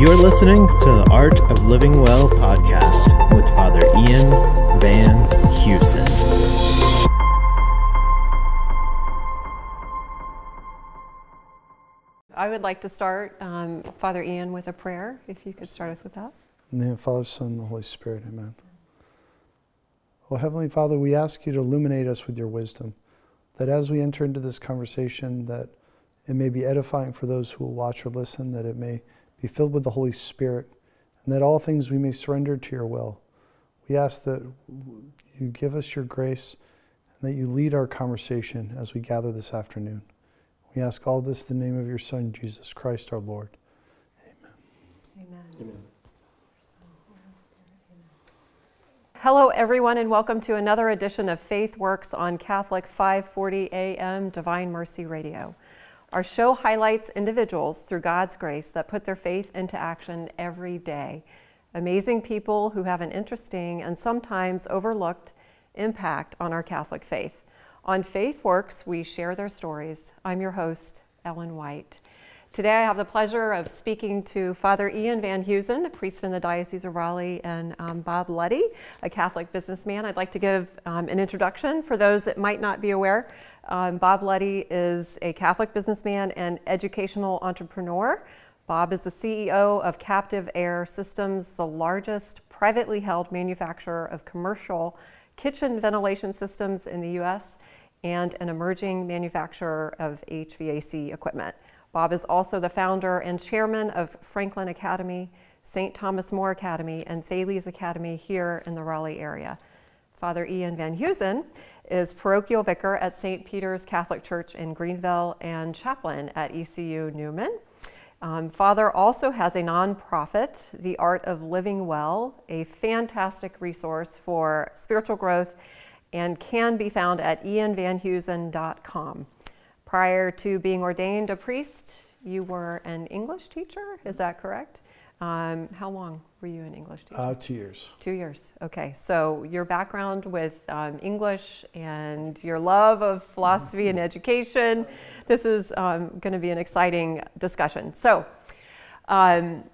You're listening to the Art of Living Well podcast with Father Ian Van Heusen. I would like to start, um, Father Ian, with a prayer, if you could start us with that. In the name of the Father, Son, and the Holy Spirit, amen. Oh, Heavenly Father, we ask you to illuminate us with your wisdom, that as we enter into this conversation, that it may be edifying for those who will watch or listen, that it may be filled with the Holy Spirit, and that all things we may surrender to your will. We ask that you give us your grace and that you lead our conversation as we gather this afternoon. We ask all this in the name of your Son, Jesus Christ our Lord. Amen. Amen. Amen. Hello, everyone, and welcome to another edition of Faith Works on Catholic 540 AM Divine Mercy Radio. Our show highlights individuals through God's grace that put their faith into action every day. Amazing people who have an interesting and sometimes overlooked impact on our Catholic faith. On Faith Works, we share their stories. I'm your host, Ellen White. Today I have the pleasure of speaking to Father Ian Van Heusen, a priest in the Diocese of Raleigh, and um, Bob Luddy, a Catholic businessman. I'd like to give um, an introduction for those that might not be aware. Um, Bob Luddy is a Catholic businessman and educational entrepreneur. Bob is the CEO of CaptiveAire Systems, the largest privately held manufacturer of commercial kitchen ventilation systems in the US and an emerging manufacturer of HVAC equipment. Bob is also the founder and chairman of Franklin Academy, St. Thomas More Academy, and Thales Academy here in the Raleigh area. Father Ian Van Heusen is parochial vicar at St. Peter's Catholic Church in Greenville and chaplain at ECU Newman. Um, Father also has a nonprofit, The Art of Living Well, a fantastic resource for spiritual growth and can be found at ianvanheusen.com. Prior to being ordained a priest, you were an English teacher, is that correct? Um, how long were you an English teacher? Uh, two years. Two years, okay. So your background with um, English and your love of philosophy and education, this is um, going to be an exciting discussion. So, um,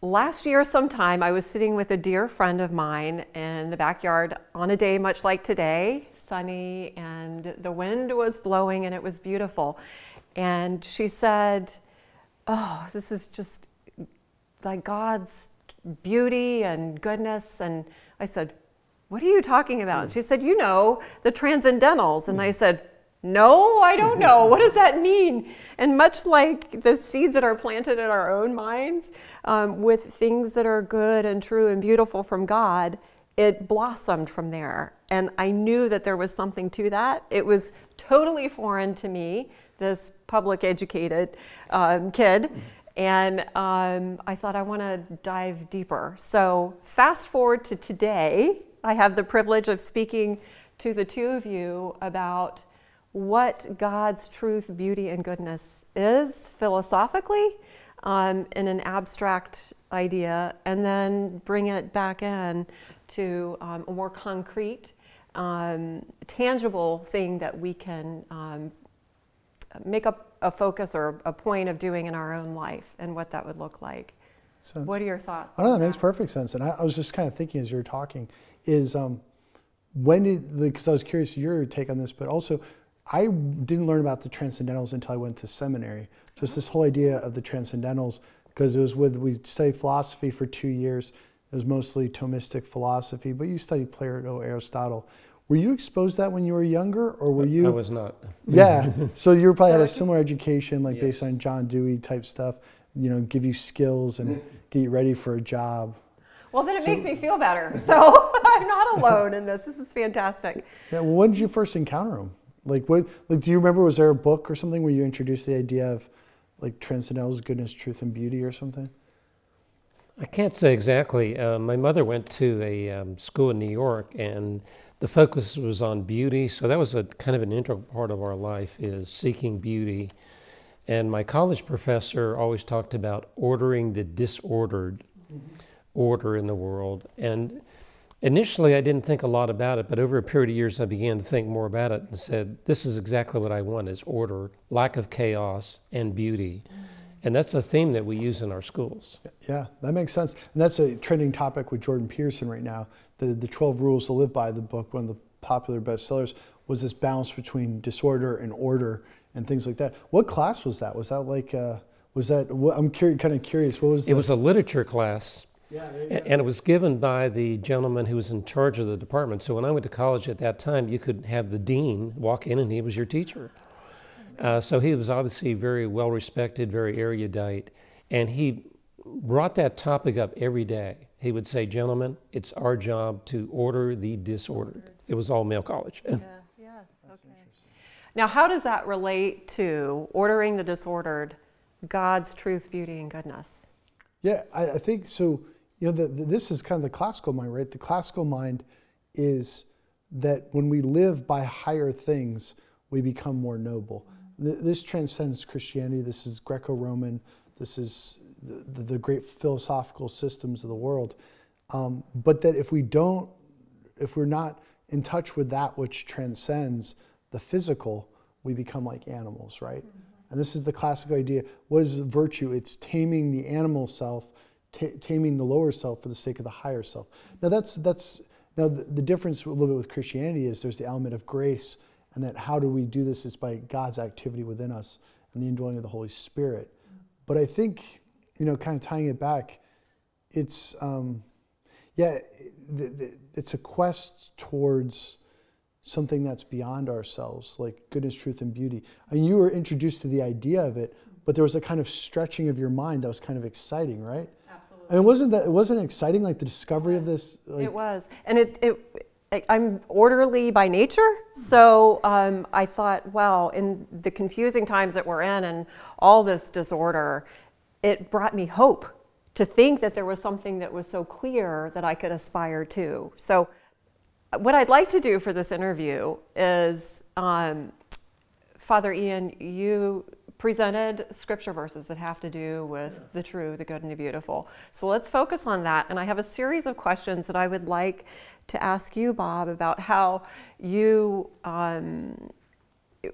last year sometime I was sitting with a dear friend of mine in the backyard on a day much like today, sunny and the wind was blowing and it was beautiful. And she said, "Oh, this is just like God's beauty and goodness." And I said, "What are you talking about?" And she said, "You know, the transcendentals." And I said, no, I don't know. what does that mean? And much like the seeds that are planted in our own minds um, with things that are good and true and beautiful from God, it blossomed from there. And I knew that there was something to that. It was totally foreign to me, this public educated um, kid. And um, I thought I want to dive deeper. So, fast forward to today, I have the privilege of speaking to the two of you about what God's truth, beauty, and goodness is philosophically um, in an abstract idea, and then bring it back in to um, a more concrete, um, tangible thing that we can um, make a, a, focus or a point of doing in our own life and what that would look like. Sense. What are your thoughts? I know that, that, makes perfect sense. And I, I, was just kind of thinking as you were talking, is um, when did, because I was curious your take on this, but also I didn't learn about the transcendentals until I went to seminary. Just this whole idea of the transcendentals, because it was with, we studied philosophy for two years. It was mostly Thomistic philosophy, but you studied Plato, Aristotle. Were you exposed to that when you were younger, or were you? I was not. Yeah, so you probably had a similar education, like yes. based on John Dewey type stuff. You know, give you skills and get you ready for a job. Well, then it so, makes me feel better. So I'm not alone in this. This is fantastic. Yeah. Well, when did you first encounter him? Like what? Like, do you remember? Was there a book or something where you introduced the idea of like transcendentals, goodness, truth, and beauty, or something? I can't say exactly. Uh, my mother went to a um, school in New York, and the focus was on beauty. So that was a kind of an integral part of our life is seeking beauty. And my college professor always talked about ordering the disordered order in the world. And Initially, I didn't think a lot about it, but over a period of years, I began to think more about it and said, this is exactly what I want is order, lack of chaos, and beauty. And that's a theme that we use in our schools. Yeah, that makes sense. And that's a trending topic with Jordan Peterson right now. The, the 12 Rules to Live By, the book, one of the popular bestsellers, was this balance between disorder and order and things like that. What class was that? Was that like, uh, was that, I'm kind of curious. What was It was a literature class. yeah, there you A- go. And it was given by the gentleman who was in charge of the department. So when I went to college at that time, you could have the dean walk in and he was your teacher. Uh, so he was obviously very well respected, very erudite, and he brought that topic up every day. He would say, Gentlemen, it's our job to order the disordered. It was all male college. Yeah, yes, okay. Now, how does that relate to ordering the disordered, God's truth, beauty, and goodness? Yeah, I, I think so. You know, the, the, this is kind of the classical mind, right? The classical mind is that when we live by higher things, we become more noble. Mm-hmm. Th- This transcends Christianity. This is Greco Roman. This is the, the, great philosophical systems of the world. Um, but that if we don't, if we're not in touch with that which transcends the physical, we become like animals, right? And this is the classic idea. What is virtue? It's taming the animal self, ta- taming the lower self for the sake of the higher self. Now that's that's now the, the difference a little bit with Christianity is there's the element of grace, and that how do we do this is by God's activity within us and the indwelling of the Holy Spirit. But I think you know, kind of tying it back, it's um, yeah, it's a quest towards something that's beyond ourselves, like goodness, truth, and beauty. I mean, you were introduced to the idea of it, but there was a kind of stretching of your mind that was kind of exciting, right? Absolutely. I mean, wasn't that it wasn't it exciting, like the discovery of this? Like, It was, and it, it, I'm orderly by nature, so um, I thought, wow, in the confusing times that we're in and all this disorder, it brought me hope to think that there was something that was so clear that I could aspire to. So, what I'd like to do for this interview is, um, Father Ian, you presented scripture verses that have to do with the true, the good, and the beautiful. So let's focus on that. And I have a series of questions that I would like to ask you, Bob, about how you um,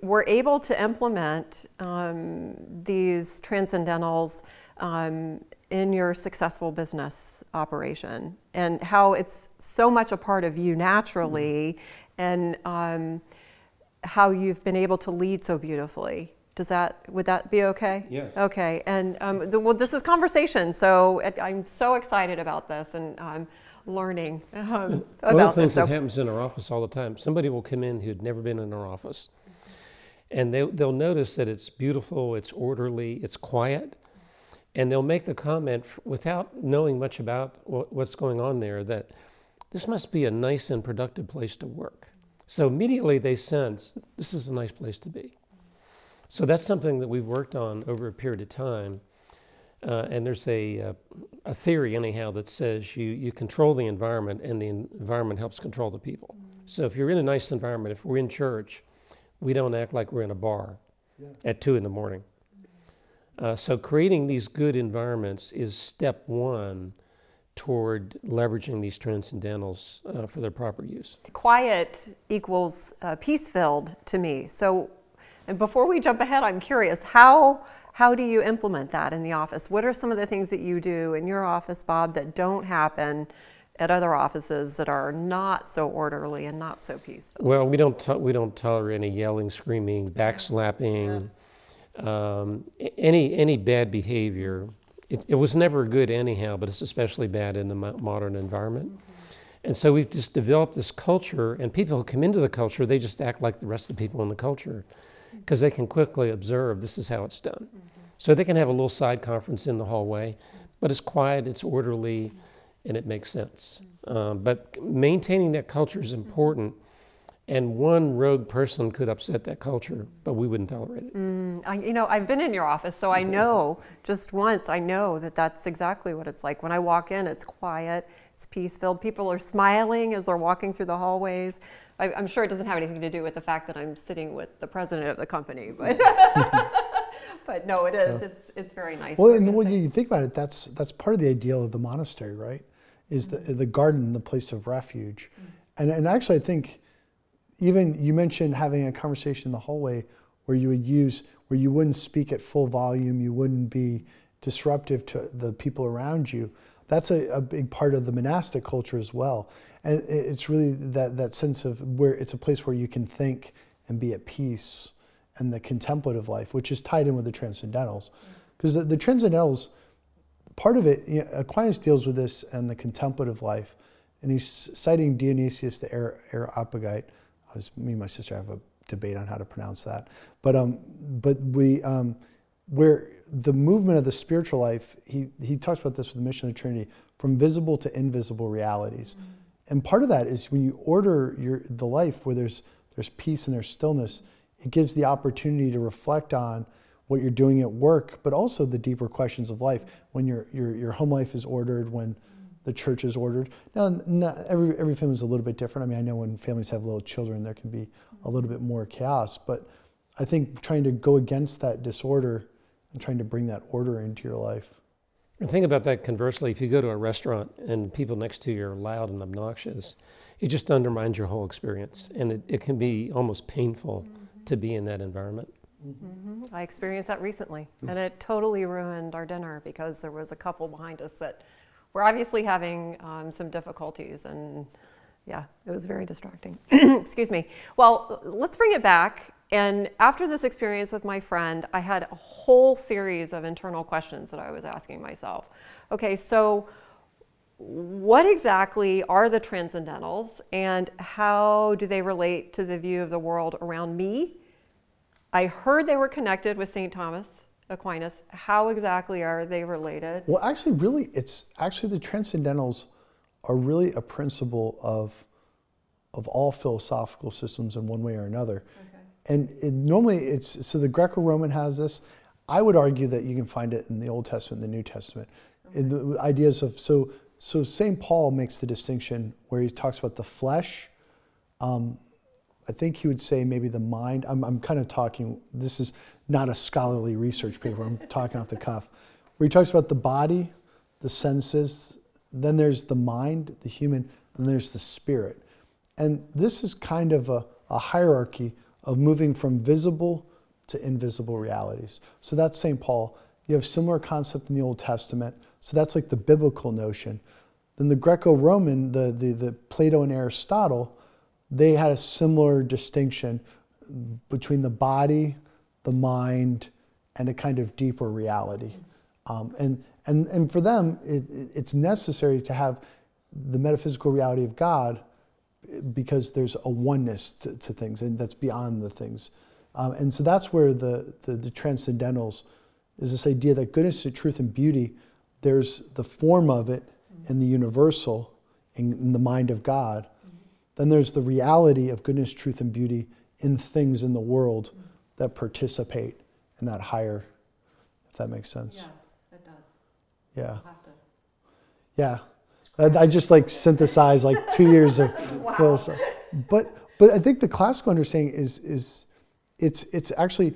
were able to implement um, these transcendentals um, in your successful business operation and how it's so much a part of you naturally and um, how you've been able to lead so beautifully. Does that, would that be okay? Yes. Okay, and um, the, well, this is conversation, so it, I'm so excited about this and I'm learning um, One of about the this. things So- that happens in our office all the time, somebody will come in who'd never been in our office, and they, they'll notice that it's beautiful, it's orderly, it's quiet, and they'll make the comment without knowing much about wha- what's going on there that this must be a nice and productive place to work. So immediately they sense this is a nice place to be. So that's something that we've worked on over a period of time. Uh, and there's a, uh, a theory, anyhow, that says you, you control the environment and the environment helps control the people. So if you're in a nice environment, if we're in church, we don't act like we're in a bar Yeah. at two in the morning. Uh, so creating these good environments is step one toward leveraging these transcendentals uh, for their proper use. quiet equals uh, peace filled to me. So, and before we jump ahead, I'm curious how how do you implement that in the office? What are some of the things that you do in your office, Bob, that don't happen at other offices that are not so orderly and not so peaceful? Well, we don't to- we don't tolerate any yelling, screaming, backslapping, um, a- any any bad behavior. It, it was never good anyhow, but it's especially bad in the mo- modern environment. Mm-hmm. And so we've just developed this culture, and people who come into the culture, they just act like the rest of the people in the culture, mm-hmm. because they can quickly observe this is how it's done. Mm-hmm. So they can have a little side conference in the hallway, but it's quiet, it's orderly, and it makes sense. Um, but maintaining that culture is important, and one rogue person could upset that culture, but we wouldn't tolerate it. I, you know, I've been in your office, so I know just once, I know that that's exactly what it's like. When I walk in, it's quiet, it's peace filled. People are smiling as they're walking through the hallways. I, I'm sure it doesn't have anything to do with the fact that I'm sitting with the president of the company, but, but no, it is. It's, it's very nice. Well, and when you think about it, that's that's part of the ideal of the monastery, right? Is the the garden the place of refuge, mm. and and actually I think even you mentioned having a conversation in the hallway where you would use, where you wouldn't speak at full volume, you wouldn't be disruptive to the people around you. That's a, a big part of the monastic culture as well. And it's really that, that sense of where it's a place where you can think and be at peace and the contemplative life, which is tied in with the transcendentals. Mm. Because the, the transcendentals, part of it, you know, Aquinas deals with this and the contemplative life, and he's citing Dionysius the Areopagite. I was, me and my sister have a debate on how to pronounce that, but um, but we um, where the movement of the spiritual life, he he talks about this with the mission of the Trinity, from visible to invisible realities, mm-hmm. and part of that is when you order your the life where there's there's peace and there's stillness, it gives the opportunity to reflect on what you're doing at work, but also the deeper questions of life. When your, your, your home life is ordered, when the church is ordered. Now, not, every, every family is a little bit different. I mean, I know when families have little children, there can be a little bit more chaos, but I think trying to go against that disorder and trying to bring that order into your life. And think about that conversely. If you go to a restaurant and people next to you are loud and obnoxious, it just undermines your whole experience. And it, it can be almost painful to be in that environment. Mm-hmm. I experienced that recently, and it totally ruined our dinner because there was a couple behind us that were obviously having um, some difficulties, and yeah, it was very distracting. Excuse me. Well, let's bring it back. And after this experience with my friend, I had a whole series of internal questions that I was asking myself. Okay, so what exactly are the transcendentals, and how do they relate to the view of the world around me? I heard they were connected with St. Thomas Aquinas. How exactly are they related? Well, actually, really, it's actually the transcendentals are really a principle of of all philosophical systems in one way or another. Okay. And it, normally, it's so the Greco-Roman has this. I would argue that you can find it in the Old Testament, and the New Testament. Okay. the ideas of so so St. Paul makes the distinction where he talks about the flesh. Um, I think he would say maybe the mind. I'm, I'm kind of talking, this is not a scholarly research paper, I'm talking off the cuff, where he talks about the body, the senses, then there's the mind, the human, and there's the spirit. And this is kind of a, a hierarchy of moving from visible to invisible realities. So that's St. Paul. You have similar concept in the Old Testament. So that's like the biblical notion. Then the Greco-Roman, the, the, the Plato and Aristotle, they had a similar distinction between the body, the mind, and a kind of deeper reality. Um, and, and, and for them, it, it's necessary to have the metaphysical reality of God because there's a oneness to, to things, and that's beyond the things. Um, and so that's where the, the, the transcendentals is this idea that goodness, and truth, and beauty, there's the form of it in the universal, in, in the mind of God, then there's the reality of goodness, truth, and beauty in things in the world that participate in that higher, if that makes sense. Yes, it does. Yeah. Yeah. I, I, just like synthesize like two years of wow. philosophy. But but I think the classical understanding is is it's it's actually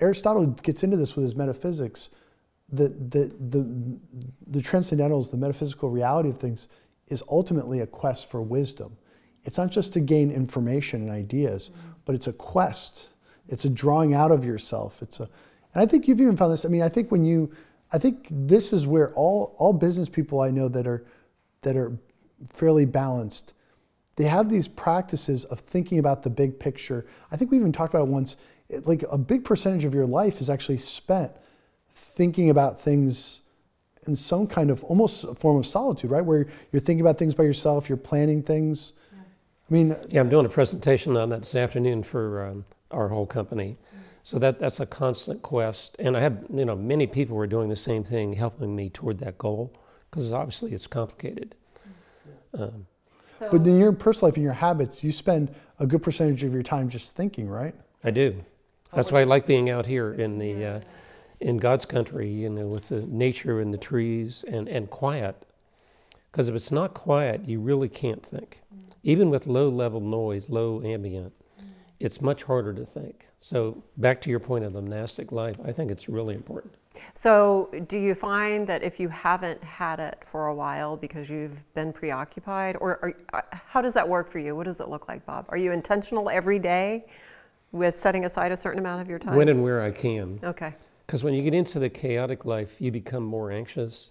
Aristotle gets into this with his metaphysics. The the the the transcendentals, the metaphysical reality of things, is ultimately a quest for wisdom. It's not just to gain information and ideas, mm-hmm. but it's a quest. It's a drawing out of yourself. It's a, and I think you've even found this. I mean, I think when you, I think this is where all all business people I know that are that are fairly balanced, they have these practices of thinking about the big picture. I think we even talked about it once. It, like a big percentage of your life is actually spent thinking about things in some kind of almost a form of solitude, right? Where you're thinking about things by yourself, you're planning things. I mean, yeah, I'm doing a presentation on that this afternoon for um, our whole company. So that that's a constant quest, and I have you know many people who are doing the same thing, helping me toward that goal, because obviously it's complicated. Um, so, but in your personal life, and your habits, you spend a good percentage of your time just thinking, right? I do. That's why I like being out here in the uh, in God's country, you know, with the nature and the trees and and quiet. Because if it's not quiet, you really can't think. Even with low level noise, low ambient, it's much harder to think. So, back to your point of the monastic life, I think it's really important. So, do you find that if you haven't had it for a while because you've been preoccupied, or, or uh, how does that work for you? What does it look like, Bob? Are you intentional every day with setting aside a certain amount of your time? When and where I can. okay. Because when you get into the chaotic life, you become more anxious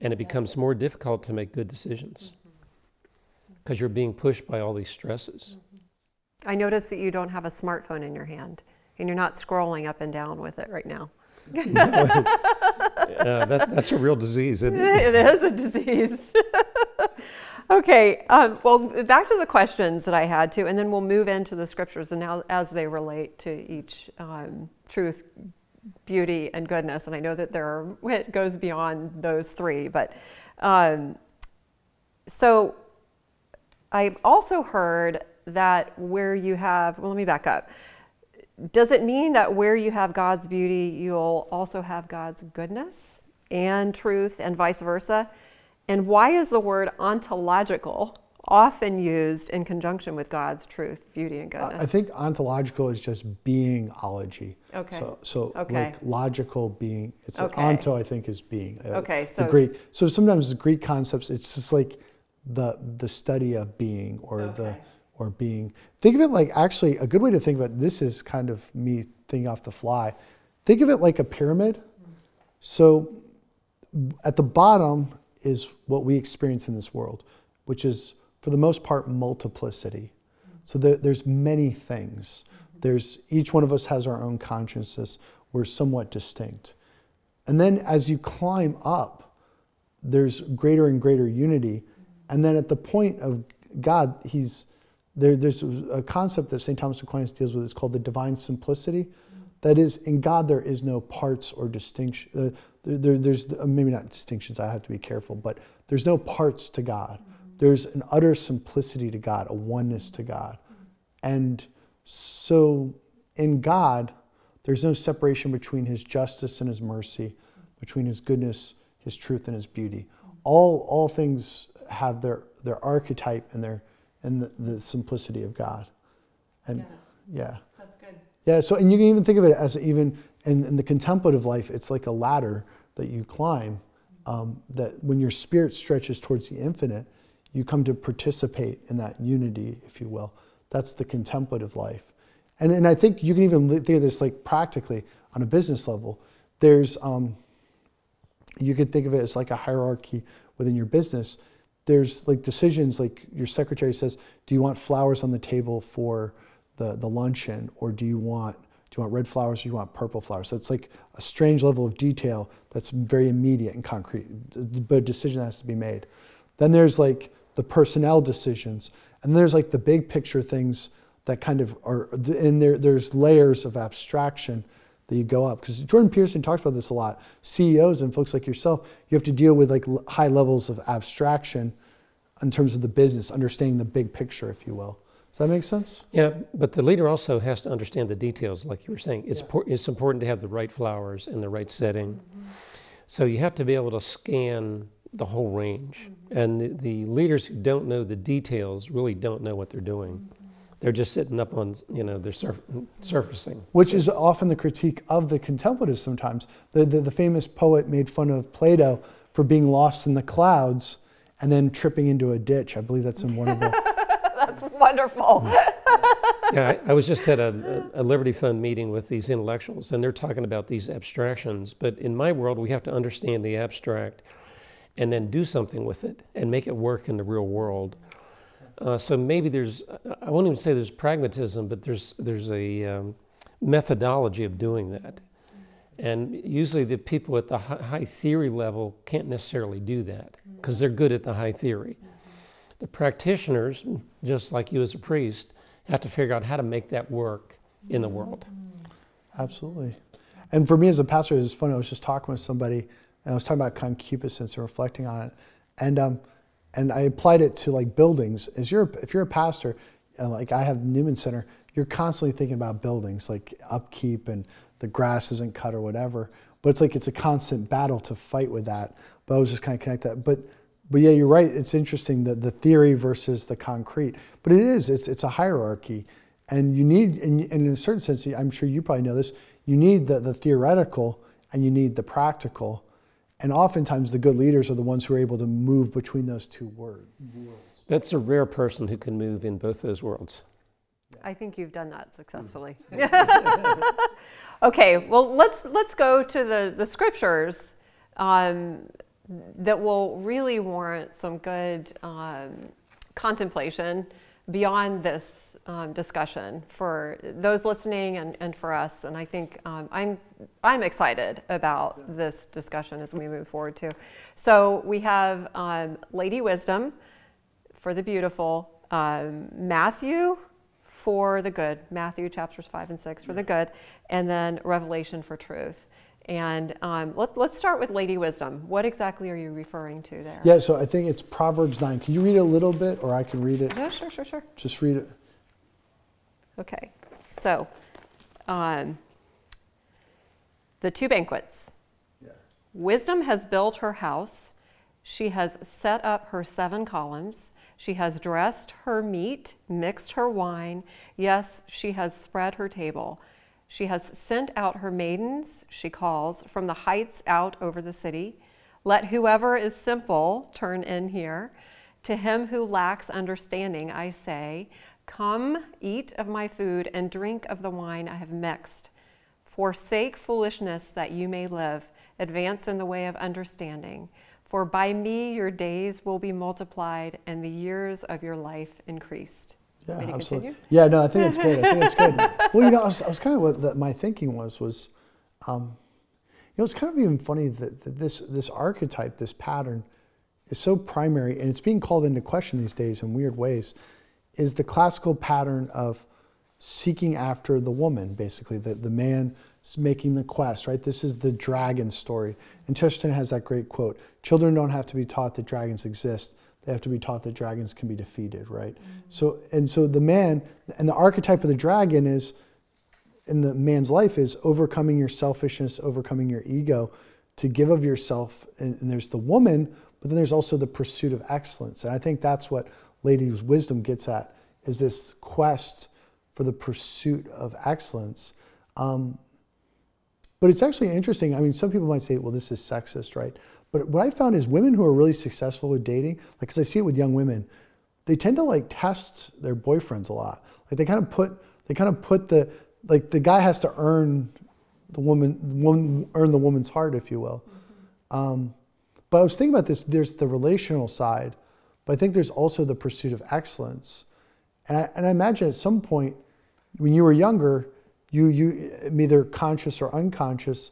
and it becomes more difficult to make good decisions because you're being pushed by all these stresses. I notice that you don't have a smartphone in your hand and you're not scrolling up and down with it right now. Uh, that, that's a real disease, isn't it? it is a disease. okay, um, well, back to the questions that I had to, and then we'll move into the scriptures and how as they relate to each um, truth, beauty, and goodness. And I know that there are it goes beyond those three, but um, so I've also heard that where you have well, let me back up. Does it mean that where you have God's beauty, you'll also have God's goodness and truth, and vice versa? And why is the word ontological often used in conjunction with God's truth, beauty, and goodness? I think ontological is just beingology. Okay. So, so Okay. like logical being. It's Okay. onto. I think is being. Uh, Okay, The so- Greek. So sometimes the Greek concepts. It's just like the the study of being or the or being. Think of it like actually a good way to think of it. This is kind of me thinking off the fly. Think of it like a pyramid. So at the bottom is what we experience in this world, which is for the most part multiplicity. So there, there's many things. There's each one of us has our own consciousness. We're somewhat distinct. And then as you climb up, there's greater and greater unity. And then at the point of God, he's there, there's a concept that St. Thomas Aquinas deals with. It's called the divine simplicity. That is, in God there is no parts or distinction. Uh, there, there- there's uh, maybe not distinctions. I have to be careful, but there's no parts to God. There's an utter simplicity to God, a oneness to God, and so in God, there's no separation between His justice and His mercy, between His goodness, His truth, and His beauty. All all things have their their archetype and their and the, the simplicity of God, and yeah. That's good. Yeah, so and you can even think of it as even in, in the contemplative life, it's like a ladder that you climb. Um, that when your spirit stretches towards the infinite, you come to participate in that unity, if you will. That's the contemplative life. And, and I think you can even think of this like practically on a business level. There's, um, you could think of it as like a hierarchy within your business. There's like decisions, like your secretary says, do you want flowers on the table for the, the luncheon, or do you want do you want red flowers or do you want purple flowers? So it's like a strange level of detail that's very immediate and concrete, but a decision has to be made. Then there's like the personnel decisions, and there's like the big picture things that kind of are, and there, there's layers of abstraction that you go up. Because Jordan Peterson talks about this a lot. CEOs and folks like yourself, you have to deal with like high levels of abstraction in terms of the business, understanding the big picture, if you will. Does that make sense? Yeah, but the leader also has to understand the details, like you were saying. It's, por- it's important to have the right flowers in the right setting. Mm-hmm. So you have to be able to scan the whole range. Mm-hmm. And the, the leaders who don't know the details really don't know what they're doing. They're just sitting up on, you know, they're surf- surfacing. Which is often the critique of the contemplatives sometimes. The, the, the famous poet made fun of Plato for being lost in the clouds and then tripping into a ditch. I believe that's in one of the. That's wonderful. yeah, I, I was just at a, a Liberty Fund meeting with these intellectuals, and they're talking about these abstractions. But in my world, we have to understand the abstract and then do something with it and make it work in the real world. Uh, so maybe there's, I won't even say there's pragmatism, but there's, there's a um, methodology of doing that. And usually the people at the hi- high theory level can't necessarily do that because they're good at the high theory. The practitioners, just like you as a priest, have to figure out how to make that work in the world. Absolutely. And for me as a pastor, it was fun. I was just talking with somebody, and I was talking about concupiscence and reflecting on it, and um, and I applied it to like buildings. As you're, if you're a pastor, uh, like I have Newman Center, you're constantly thinking about buildings, like upkeep and the grass isn't cut or whatever. But it's like it's a constant battle to fight with that. But I was just kind of connect that. But but yeah, you're right. It's interesting that the theory versus the concrete. But it is. It's it's a hierarchy, and you need, and and in a certain sense, I'm sure you probably know this. You need the, the theoretical and you need the practical, and oftentimes the good leaders are the ones who are able to move between those two word, worlds. That's a rare person who can move in both those worlds. I think you've done that successfully. okay, well let's let's go to the the scriptures um, that will really warrant some good um, contemplation beyond this um, discussion for those listening and, and for us. And I think um, I'm I'm excited about this discussion as we move forward too. So we have um, Lady Wisdom for the beautiful, um, Matthew for the good, Matthew chapters 5 and 6 for the good, and then Revelation for truth. And um, let, us start with Lady Wisdom. What exactly are you referring to there? Yeah, so I think it's Proverbs 9. Can you read it a little bit, or I can read it? Yeah, sure, sure, sure. Just read it. Okay, so um, the two banquets. Yeah. Wisdom has built her house, she has set up her seven columns. She has dressed her meat, mixed her wine. Yes, she has spread her table. She has sent out her maidens, she calls, from the heights out over the city. Let whoever is simple turn in here. To him who lacks understanding, I say, Come, eat of my food, and drink of the wine I have mixed. Forsake foolishness that you may live. Advance in the way of understanding. For by me your days will be multiplied and the years of your life increased. Yeah, absolutely. Continue? Yeah, no, I think it's good. I think it's good. well, you know, I was, I was kind of what the, my thinking was was, um, you know, it's kind of even funny that, that this this archetype, this pattern, is so primary, and it's being called into question these days in weird ways. Is the classical pattern of seeking after the woman, basically, the, the man making the quest, right? This is the dragon story. And Chesterton has that great quote Children don't have to be taught that dragons exist. They have to be taught that dragons can be defeated, right? Mm-hmm. So, and so the man, and the archetype of the dragon is, in the man's life, is overcoming your selfishness, overcoming your ego, to give of yourself. And, and there's the woman, but then there's also the pursuit of excellence. And I think that's what Lady's wisdom gets at, is this quest for the pursuit of excellence. Um, but it's actually interesting. I mean, some people might say, well, this is sexist, right? But what I found is women who are really successful with dating, like, because I see it with young women, they tend to like test their boyfriends a lot. Like they kind of put, they kind of put the, like the guy has to earn the woman, woman earn the woman's heart, if you will. Um, but I was thinking about this. There's the relational side, but I think there's also the pursuit of excellence. And I, and I imagine at some point, when you were younger, you, you either conscious or unconscious,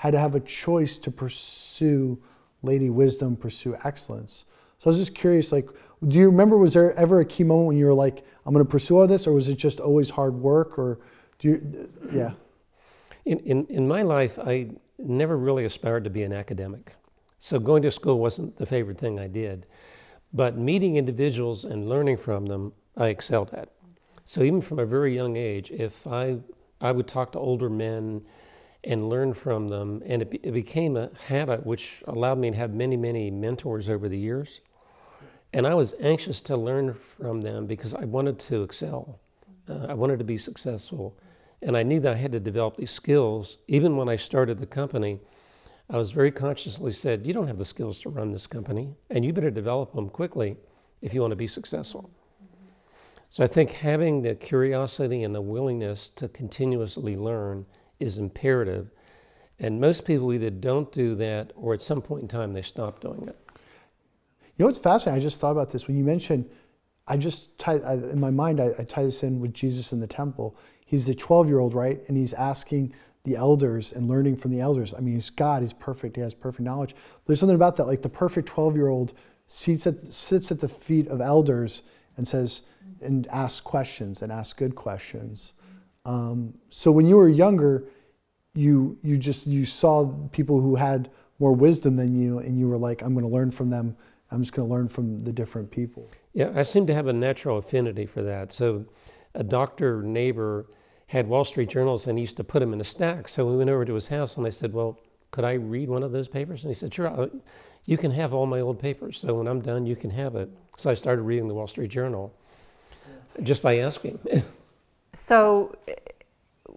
had to have a choice to pursue lady wisdom, pursue excellence. So I was just curious, like, do you remember, was there ever a key moment when you were like, I'm going to pursue all this, or was it just always hard work, or do you, yeah? In, in, in my life, I never really aspired to be an academic. So going to school wasn't the favorite thing I did. But meeting individuals and learning from them, I excelled at. So even from a very young age, if I I would talk to older men and learn from them. And it, be, it, became a habit which allowed me to have many, many mentors over the years. And I was anxious to learn from them because I wanted to excel. Uh, I wanted to be successful. And I knew that I had to develop these skills. Even when I started the company, I was very consciously said, You don't have the skills to run this company, and you better develop them quickly if you want to be successful. So I think having the curiosity and the willingness to continuously learn is imperative. And most people either don't do that or at some point in time they stop doing it. You know what's fascinating? I just thought about this when you mentioned, I just tie, I, in my mind, I, I tie this in with Jesus in the temple. He's the 12 year old, right? And he's asking the elders and learning from the elders. I mean, he's God, he's perfect, he has perfect knowledge. But there's something about that, like the perfect 12 year old sits at, sits at the feet of elders and says, and asks questions and asks good questions. Um, so when you were younger, you you just you saw people who had more wisdom than you, and you were like, I'm going to learn from them. I'm just going to learn from the different people. Yeah, I seem to have a natural affinity for that. So, a doctor neighbor had Wall Street journals and he used to put them in a stack. So we went over to his house and I said, "Well, could I read one of those papers?" And he said, "Sure, you can have all my old papers. So when I'm done, you can have it." So I started reading the Wall Street Journal just by asking. so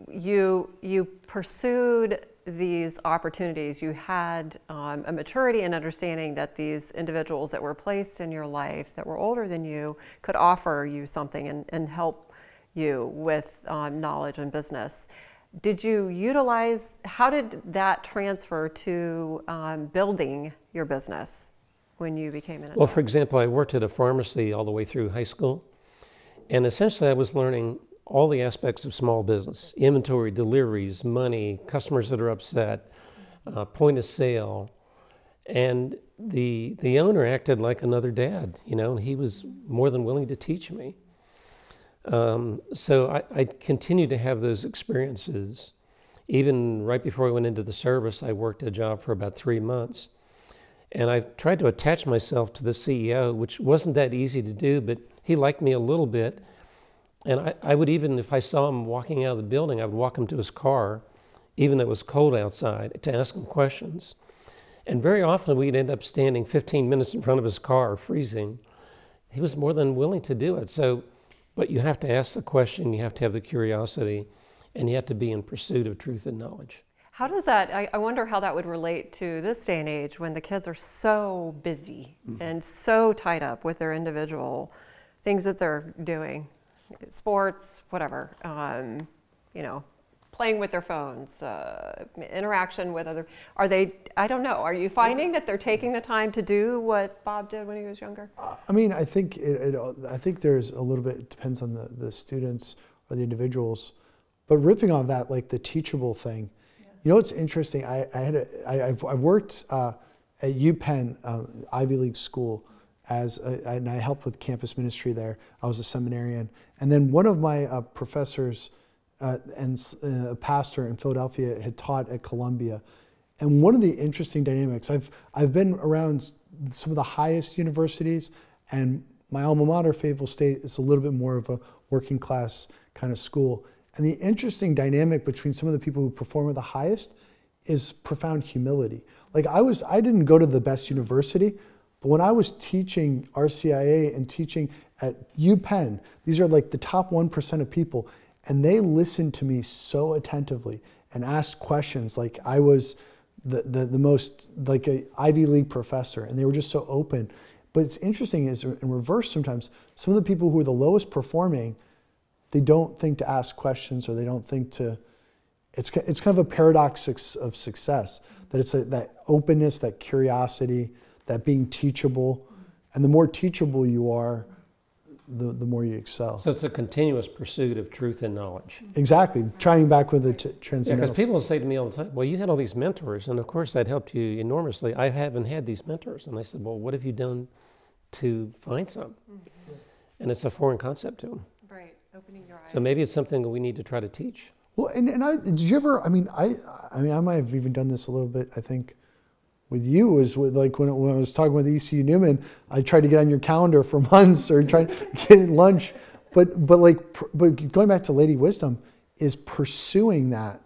you you pursued these opportunities. You had um, a maturity and understanding that these individuals that were placed in your life that were older than you could offer you something and, and help you with um, knowledge and business. Did you utilize, how did that transfer to um, building your business when you became an adult? Well, for example, I worked at a pharmacy all the way through high school. And essentially, I was learning all the aspects of small business inventory, deliveries, money, customers that are upset, uh, point of sale. And the, the owner acted like another dad, you know, and he was more than willing to teach me. Um, so I, I continued to have those experiences. Even right before I went into the service, I worked a job for about three months. And I tried to attach myself to the CEO, which wasn't that easy to do, but he liked me a little bit. And I, I would even, if I saw him walking out of the building, I would walk him to his car, even though it was cold outside, to ask him questions. And very often we'd end up standing 15 minutes in front of his car, freezing. He was more than willing to do it. So but you have to ask the question, you have to have the curiosity, and you have to be in pursuit of truth and knowledge. How does that, I, I wonder how that would relate to this day and age when the kids are so busy mm-hmm. and so tied up with their individual things that they're doing, sports, whatever, um, you know, playing with their phones, uh, interaction with other. Are they? I don't know. Are you finding that they're taking the time to do what Bob did when he was younger? I mean, I think it, it, I think there's a little bit. It depends on the the students or the individuals, but riffing on that, like the teachable thing. Yeah. You know, it's interesting. I, I had a, I, I've, I've worked uh, at UPenn uh, Ivy League school as a, and I helped with campus ministry there. I was a seminarian, and then one of my uh, professors uh, and uh, a pastor in Philadelphia had taught at Columbia. And one of the interesting dynamics, I've, I've been around some of the highest universities, and my alma mater, Fayetteville State, is a little bit more of a working class kind of school. And the interesting dynamic between some of the people who perform at the highest is profound humility. Like I was, I didn't go to the best university, but when I was teaching RCIA and teaching at UPenn, these are like the top 1% of people. And they listened to me so attentively and asked questions like I was the, the, the most like a Ivy League professor and they were just so open. But it's interesting is in reverse sometimes, some of the people who are the lowest performing, they don't think to ask questions or they don't think to, it's, it's kind of a paradox of success that it's a, that openness, that curiosity, that being teachable. And the more teachable you are, the, the more you excel. So it's a continuous pursuit of truth and knowledge. Exactly. Trying back with the t- Yeah, because people say to me all the time, well, you had all these mentors, and of course that helped you enormously. I haven't had these mentors. And I said, well, what have you done to find some? Mm-hmm. And it's a foreign concept to them. Right, opening your eyes. So maybe it's something that we need to try to teach. Well, and, and I, did you ever, I mean, I, I mean, I might have even done this a little bit, I think, with you was with like when, when I was talking with ECU Newman, I tried to get on your calendar for months or trying to get lunch. But, but like, but going back to Lady Wisdom is pursuing that.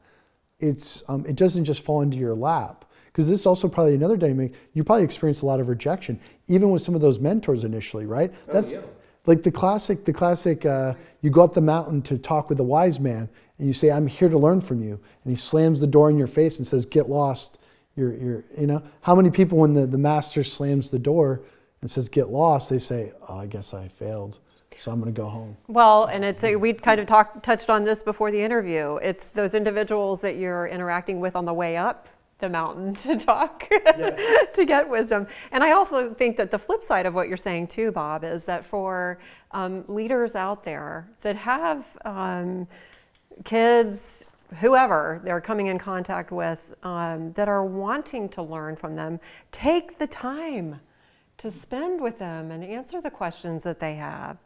It's, um, it doesn't just fall into your lap. Because this is also probably another dynamic. You probably experienced a lot of rejection, even with some of those mentors initially, right? Oh, That's yeah. like the classic, the classic, uh, you go up the mountain to talk with the wise man and you say, I'm here to learn from you. And he slams the door in your face and says, get lost you're, you're, you know, how many people when the, the master slams the door and says, get lost, they say, oh, I guess I failed. So I'm going to go home. Well, and it's a, we kind of talked touched on this before the interview. It's those individuals that you're interacting with on the way up the mountain to talk yeah. to get wisdom. And I also think that the flip side of what you're saying too, Bob, is that for um, leaders out there that have um, kids, whoever they're coming in contact with um, that are wanting to learn from them, take the time to spend with them and answer the questions that they have.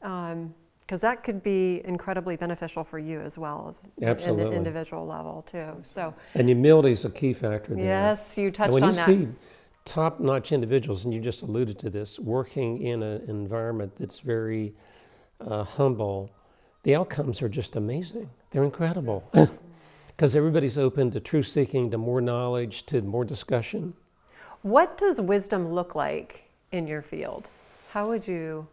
Because um, that could be incredibly beneficial for you as well as Absolutely. an individual level too. So and humility is a key factor there. Yes, you touched on and when on you that. See, top-notch individuals, and you just alluded to this, working in an environment that's very uh, humble, the outcomes are just amazing. They're incredible. Because everybody's open to truth seeking, to more knowledge, to more discussion. What does wisdom look like in your field? How would you?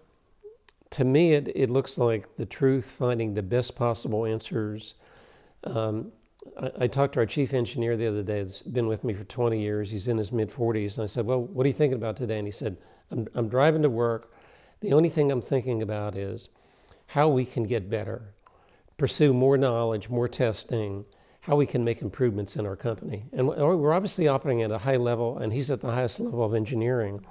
To me, it, it looks like the truth, finding the best possible answers. Um, I, I, talked to our chief engineer the other day, that's been with me for 20 years. He's in his mid 40s. And I said, Well, what are you thinking about today? And he said, I'm, I'm driving to work. The only thing I'm thinking about is how we can get better, pursue more knowledge, more testing, how we can make improvements in our company. And we're obviously operating at a high level, and he's at the highest level of engineering.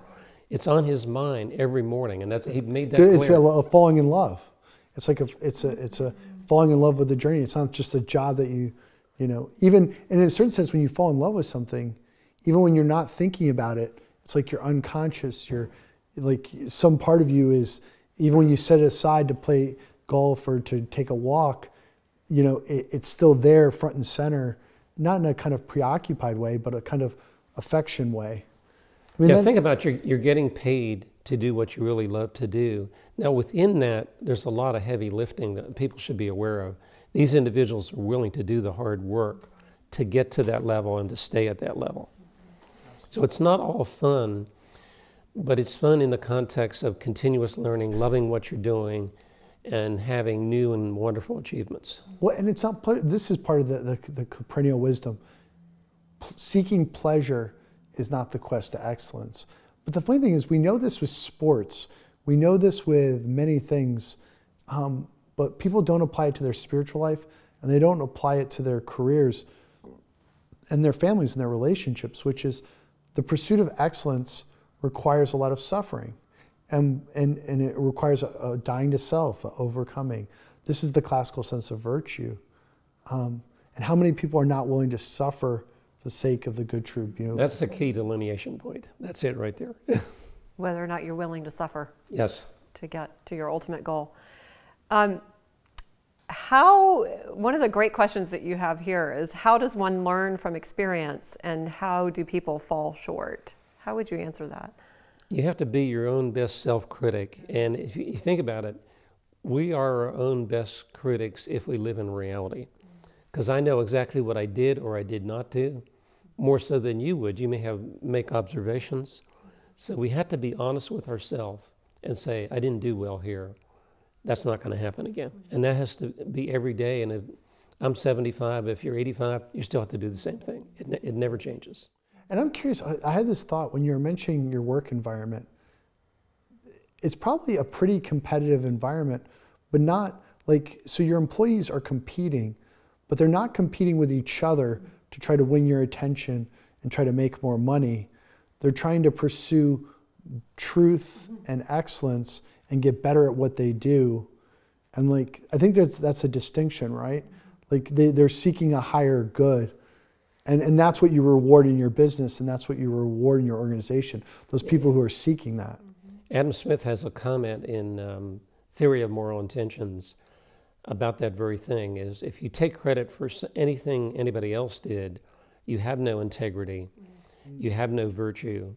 It's on his mind every morning, and that's he made that It's clear. a, a falling in love. It's like a, it's a, it's a falling in love with the journey. It's not just a job that you, you know, even and in a certain sense, when you fall in love with something, even when you're not thinking about it, it's like you're unconscious. You're like some part of you is even when you set it aside to play golf or to take a walk, you know, it, it's still there front and center, not in a kind of preoccupied way, but a kind of affection way. I mean, yeah, think about you're, you're getting paid to do what you really love to do. Now, within that, there's a lot of heavy lifting that people should be aware of. These individuals are willing to do the hard work to get to that level and to stay at that level. So it's not all fun, but it's fun in the context of continuous learning, loving what you're doing, and having new and wonderful achievements. Well, and it's not. This is part of the, the, the perennial wisdom. Seeking pleasure is not the quest to excellence. But the funny thing is, we know this with sports. We know this with many things, um, but people don't apply it to their spiritual life, and they don't apply it to their careers, and their families and their relationships. Which is, the pursuit of excellence requires a lot of suffering and, and, and it requires a, a dying to self, overcoming. This is the classical sense of virtue. Um, and how many people are not willing to suffer for the sake of the good, true, beautiful? That's the key delineation point. That's it right there. Whether or not you're willing to suffer. Yes. To get to your ultimate goal. Um, how one of the great questions that you have here is how does one learn from experience and how do people fall short how would you answer that you have to be your own best self critic. And if you think about it, we are our own best critics if we live in reality. Because I know exactly what I did or I did not do, more so than you would. You may have make observations. So we have to be honest with ourselves and say, I didn't do well here. That's not going to happen again. And that has to be every day. And if I'm 75, if you're 85, you still have to do the same thing. It, it never changes. And I'm curious, I had this thought when you were mentioning your work environment. It's probably a pretty competitive environment, but not like, so your employees are competing, but they're not competing with each other to try to win your attention and try to make more money. They're trying to pursue truth and excellence and get better at what they do. And like, I think that's, that's a distinction, right? Like they, they're seeking a higher good and, and that's what you reward in your business, and that's what you reward in your organization, those people who are seeking that. Adam Smith has a comment in um, Theory of Moral Intentions about that very thing is if you take credit for anything anybody else did, you have no integrity, you have no virtue.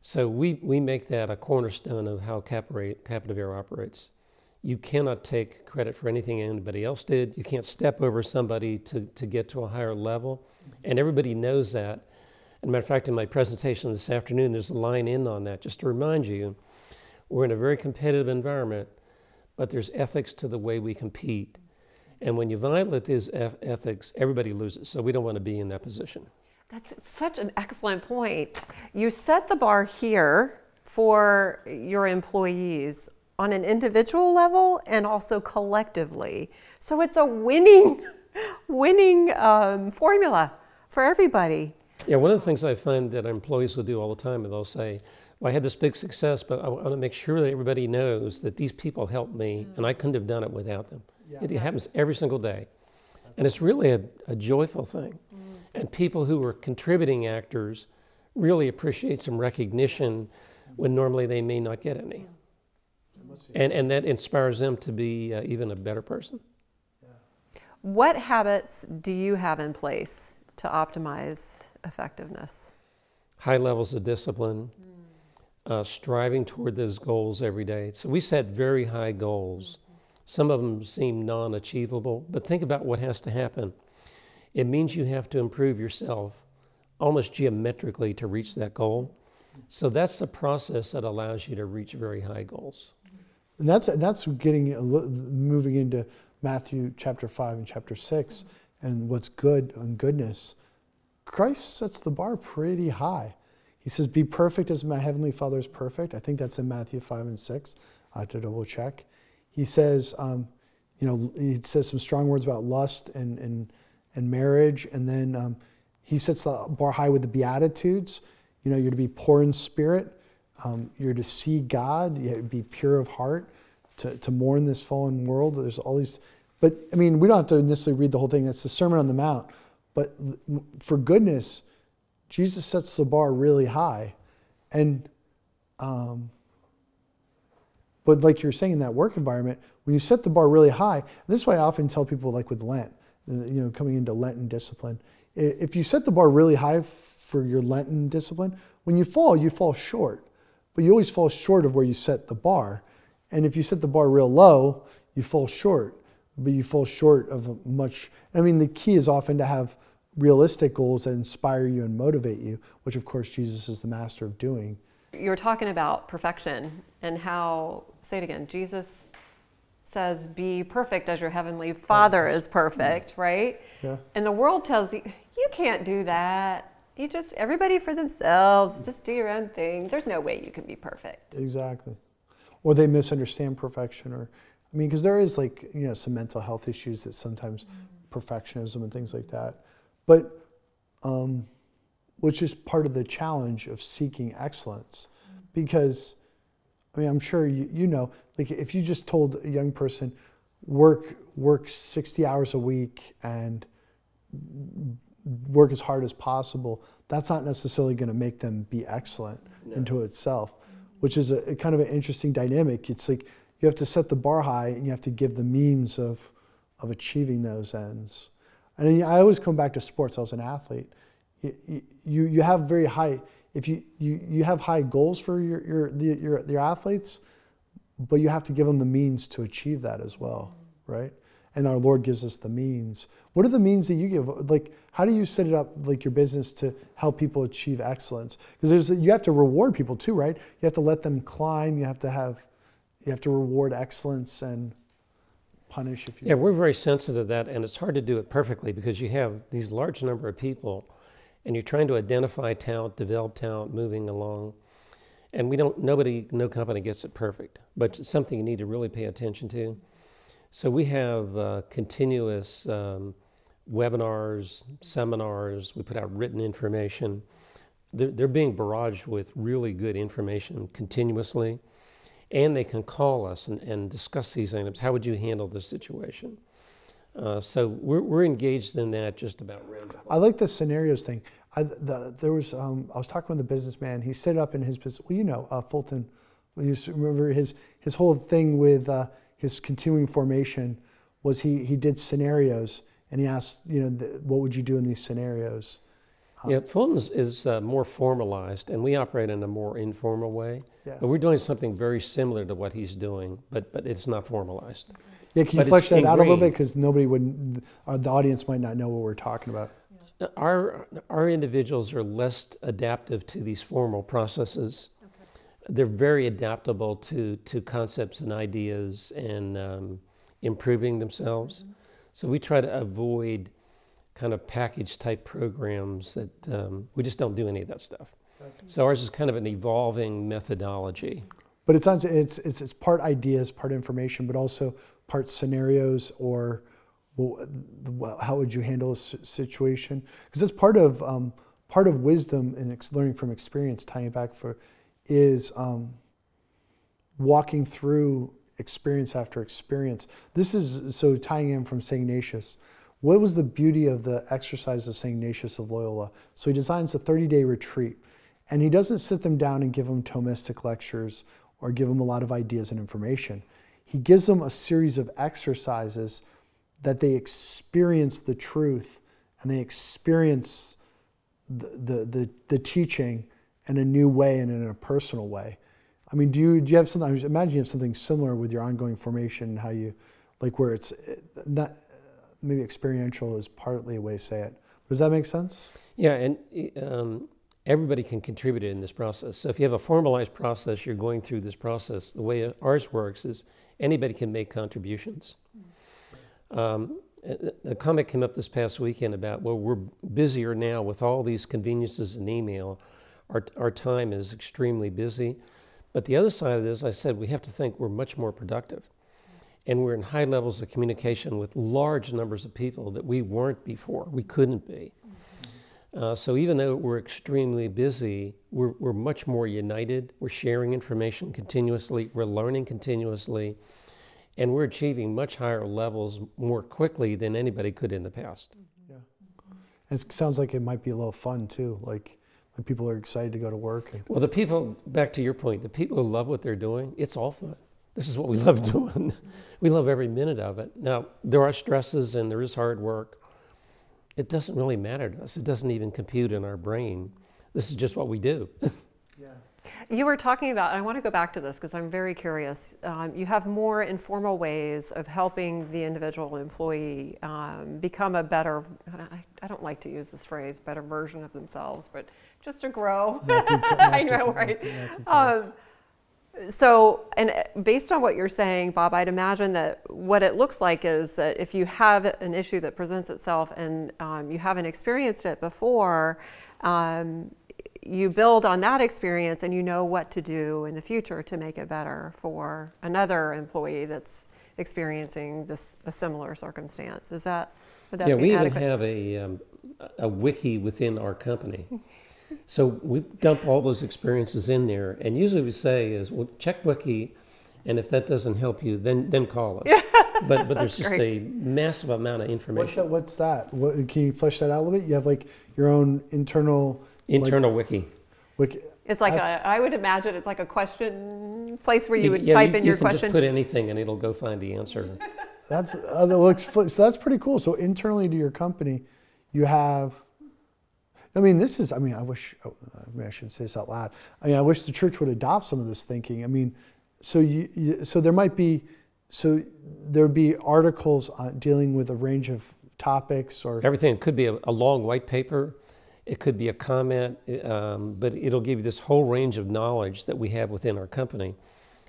So we, we make that a cornerstone of how Captive operates. You cannot take credit for anything anybody else did. You can't step over somebody to, to get to a higher level. And everybody knows that. As a matter of fact, in my presentation this afternoon, there's a line in on that just to remind you we're in a very competitive environment, but there's ethics to the way we compete. And when you violate these ethics, everybody loses. So we don't want to be in that position. That's such an excellent point. You set the bar here for your employees on an individual level and also collectively. So it's a winning winning um, formula for everybody. Yeah, one of the things I find that employees will do all the time, and they'll say, well, I had this big success, but I want to make sure that everybody knows that these people helped me, and I couldn't have done it without them. Yeah. It, it, happens every single day. That's and it's really a, a joyful thing. Mm. And people who are contributing actors really appreciate some recognition when normally they may not get any. And, and that inspires them to be uh, even a better person. What habits do you have in place to optimize effectiveness? High levels of discipline, mm. uh, striving toward those goals every day. So we set very high goals. Some of them seem non achievable, but think about what has to happen. It means you have to improve yourself almost geometrically to reach that goal. So that's the process that allows you to reach very high goals. And that's that's getting moving into Matthew chapter 5 and chapter 6 and what's good and goodness, Christ sets the bar pretty high. He says, Be perfect as my heavenly Father is perfect. I think that's in Matthew 5 and 6. I have to double check. he says, um, you know, he says some strong words about lust and, and, and marriage. And then um, he sets the bar high with the Beatitudes. You know, you're to be poor in spirit. Um, you're to see God. You have to be pure of heart. To, to mourn this fallen world. There's all these, but I mean, we don't have to necessarily read the whole thing. That's the Sermon on the Mount. But for goodness, Jesus sets the bar really high. And, um, but like you're saying in that work environment, when you set the bar really high, this is why I often tell people, like with Lent, you know, coming into Lenten discipline, if you set the bar really high for your Lenten discipline, when you fall, you fall short. But you always fall short of where you set the bar. And if you set the bar real low, you fall short. But you fall short of a much. I mean, the key is often to have realistic goals that inspire you and motivate you, which of course Jesus is the master of doing. You were talking about perfection and how, say it again, Jesus says, Be perfect as your heavenly Father is perfect, mm-hmm. right? Yeah. And the world tells you, You can't do that. You just, everybody for themselves, just do your own thing. There's no way you can be perfect. Exactly. Or they misunderstand perfection, or, I mean, because there is like, you know, some mental health issues that sometimes perfectionism and things like that. But, um, which is part of the challenge of seeking excellence. Because, I mean, I'm sure you, you know, like if you just told a young person, work, work 60 hours a week and work as hard as possible, that's not necessarily going to make them be excellent no. into itself, which is a, a, kind of an interesting dynamic. It's like you have to set the bar high and you have to give the means of, of achieving those ends. And I always come back to sports. I was an athlete. You, you, you have very high, if you, you, you have high goals for your, your, your, your athletes, but you have to give them the means to achieve that as well, right? And our Lord gives us the means. What are the means that you give? Like, how do you set it up, like your business, to help people achieve excellence? Because there's, you have to reward people too, right? You have to let them climb. You have to have, you have to reward excellence and punish if you. Yeah, we're very sensitive to that, and it's hard to do it perfectly because you have these large number of people, and you're trying to identify talent, develop talent, moving along, and we don't. Nobody, no company gets it perfect, but it's something you need to really pay attention to. So we have uh, continuous um, webinars, seminars. We put out written information. They're, they're being barraged with really good information continuously and they can call us and, and discuss these items. How would you handle this situation? Uh, so we're, we're engaged in that just about random. I like the scenarios thing. I, the, there was um, I was talking with a businessman. He set up in his business. Well, you know, uh, Fulton. You remember his his whole thing with uh, his continuing formation was he he did scenarios and he asked you know the, what would you do in these scenarios. Yeah, Fulton's is uh, more formalized, and we operate in a more informal way. Yeah. But we're doing something very similar to what he's doing, but but it's not formalized. Yeah, can you But flesh that out a little bit because nobody would, or the audience might not know what we're talking about. Our our individuals are less adaptive to these formal processes. They're very adaptable to to concepts and ideas and um, improving themselves. So we try to avoid kind of package type programs that um, we just don't do any of that stuff. So ours is kind of an evolving methodology. But it's it's, it's, it's part ideas, part information, but also part scenarios or well, how would you handle a situation? Because that's part of, um, part of wisdom and ex- learning from experience, tying it back for, is um, walking through experience after experience. This is, so tying in from St. Ignatius, what was the beauty of the exercise of St. Ignatius of Loyola? So he designs a 30 day retreat, and he doesn't sit them down and give them Thomistic lectures or give them a lot of ideas and information. He gives them a series of exercises that they experience the truth and they experience the, the, the, the teaching in a new way and in a personal way. I mean, do you, do you have something, I imagine you have something similar with your ongoing formation, how you, like where it's not, maybe experiential is partly a way to say it. Does that make sense? Yeah, and um, everybody can contribute in this process. So if you have a formalized process, you're going through this process. The way ours works is anybody can make contributions. Um, a comment came up this past weekend about, well, we're busier now with all these conveniences and email. Our, our time is extremely busy. But the other side of this, I said, we have to think we're much more productive. and we're in high levels of communication with large numbers of people that we weren't before. We couldn't be. Uh, so even though we're extremely busy, we're, we're much more united. We're sharing information continuously. We're learning continuously. And we're achieving much higher levels more quickly than anybody could in the past. Yeah. And it sounds like it might be a little fun too. Like, like people are excited to go to work. And, Well, the people, back to your point, the people who love what they're doing, it's all fun. This is what we love doing. we love every minute of it. Now, there are stresses and there is hard work. It doesn't really matter to us. It doesn't even compute in our brain. This is just what we do. yeah. You were talking about, I want to go back to this because I'm very curious. Um, you have more informal ways of helping the individual employee um, become a better, I, I don't like to use this phrase, better version of themselves, but just to grow. I know, right? Um, so, and uh, based on what you're saying, Bob, I'd imagine that what it looks like is that if you have an issue that presents itself and um, you haven't experienced it before, um, you build on that experience and you know what to do in the future to make it better for another employee that's experiencing this a similar circumstance. Is that that yeah, we even adequate? have a, um, a wiki within our company. so we dump all those experiences in there, and usually we say is, well, check wiki, and if that doesn't help you, then then call us. but but there's just great. a massive amount of What's information. that? What's that? What, can you flesh that out a little bit? You have like your own internal Internal wiki. wiki. It's like That's- a, I would imagine it's like a question place where you, You- would yeah, type you- in you your can question. Just put anything, and it'll go find the answer. That's uh, that looks so that's pretty cool. So internally to your company, you have. I mean, this is. I mean, I wish. oh, I mean, I shouldn't say this out loud. I mean, I wish the church would adopt some of this thinking. I mean, so you, you so there might be, so there'd be articles on dealing with a range of topics or Everything it could be a, a long white paper, it could be a comment, um, but it'll give you this whole range of knowledge that we have within our company,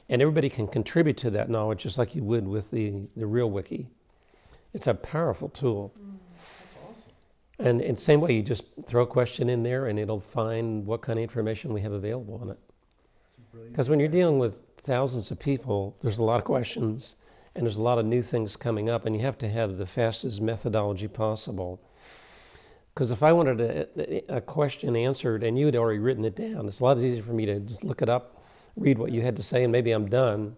and everybody can contribute to that knowledge just like you would with the the real wiki. It's a powerful tool. And in the same way, you just throw a question in there, and it'll find what kind of information we have available on it. Because when you're dealing with thousands of people, there's a lot of questions, and there's a lot of new things coming up, and you have to have the fastest methodology possible. Because if I wanted a, uh, a question answered and you had already written it down, it's a lot easier for me to just look it up, read what you had to say, and maybe I'm done.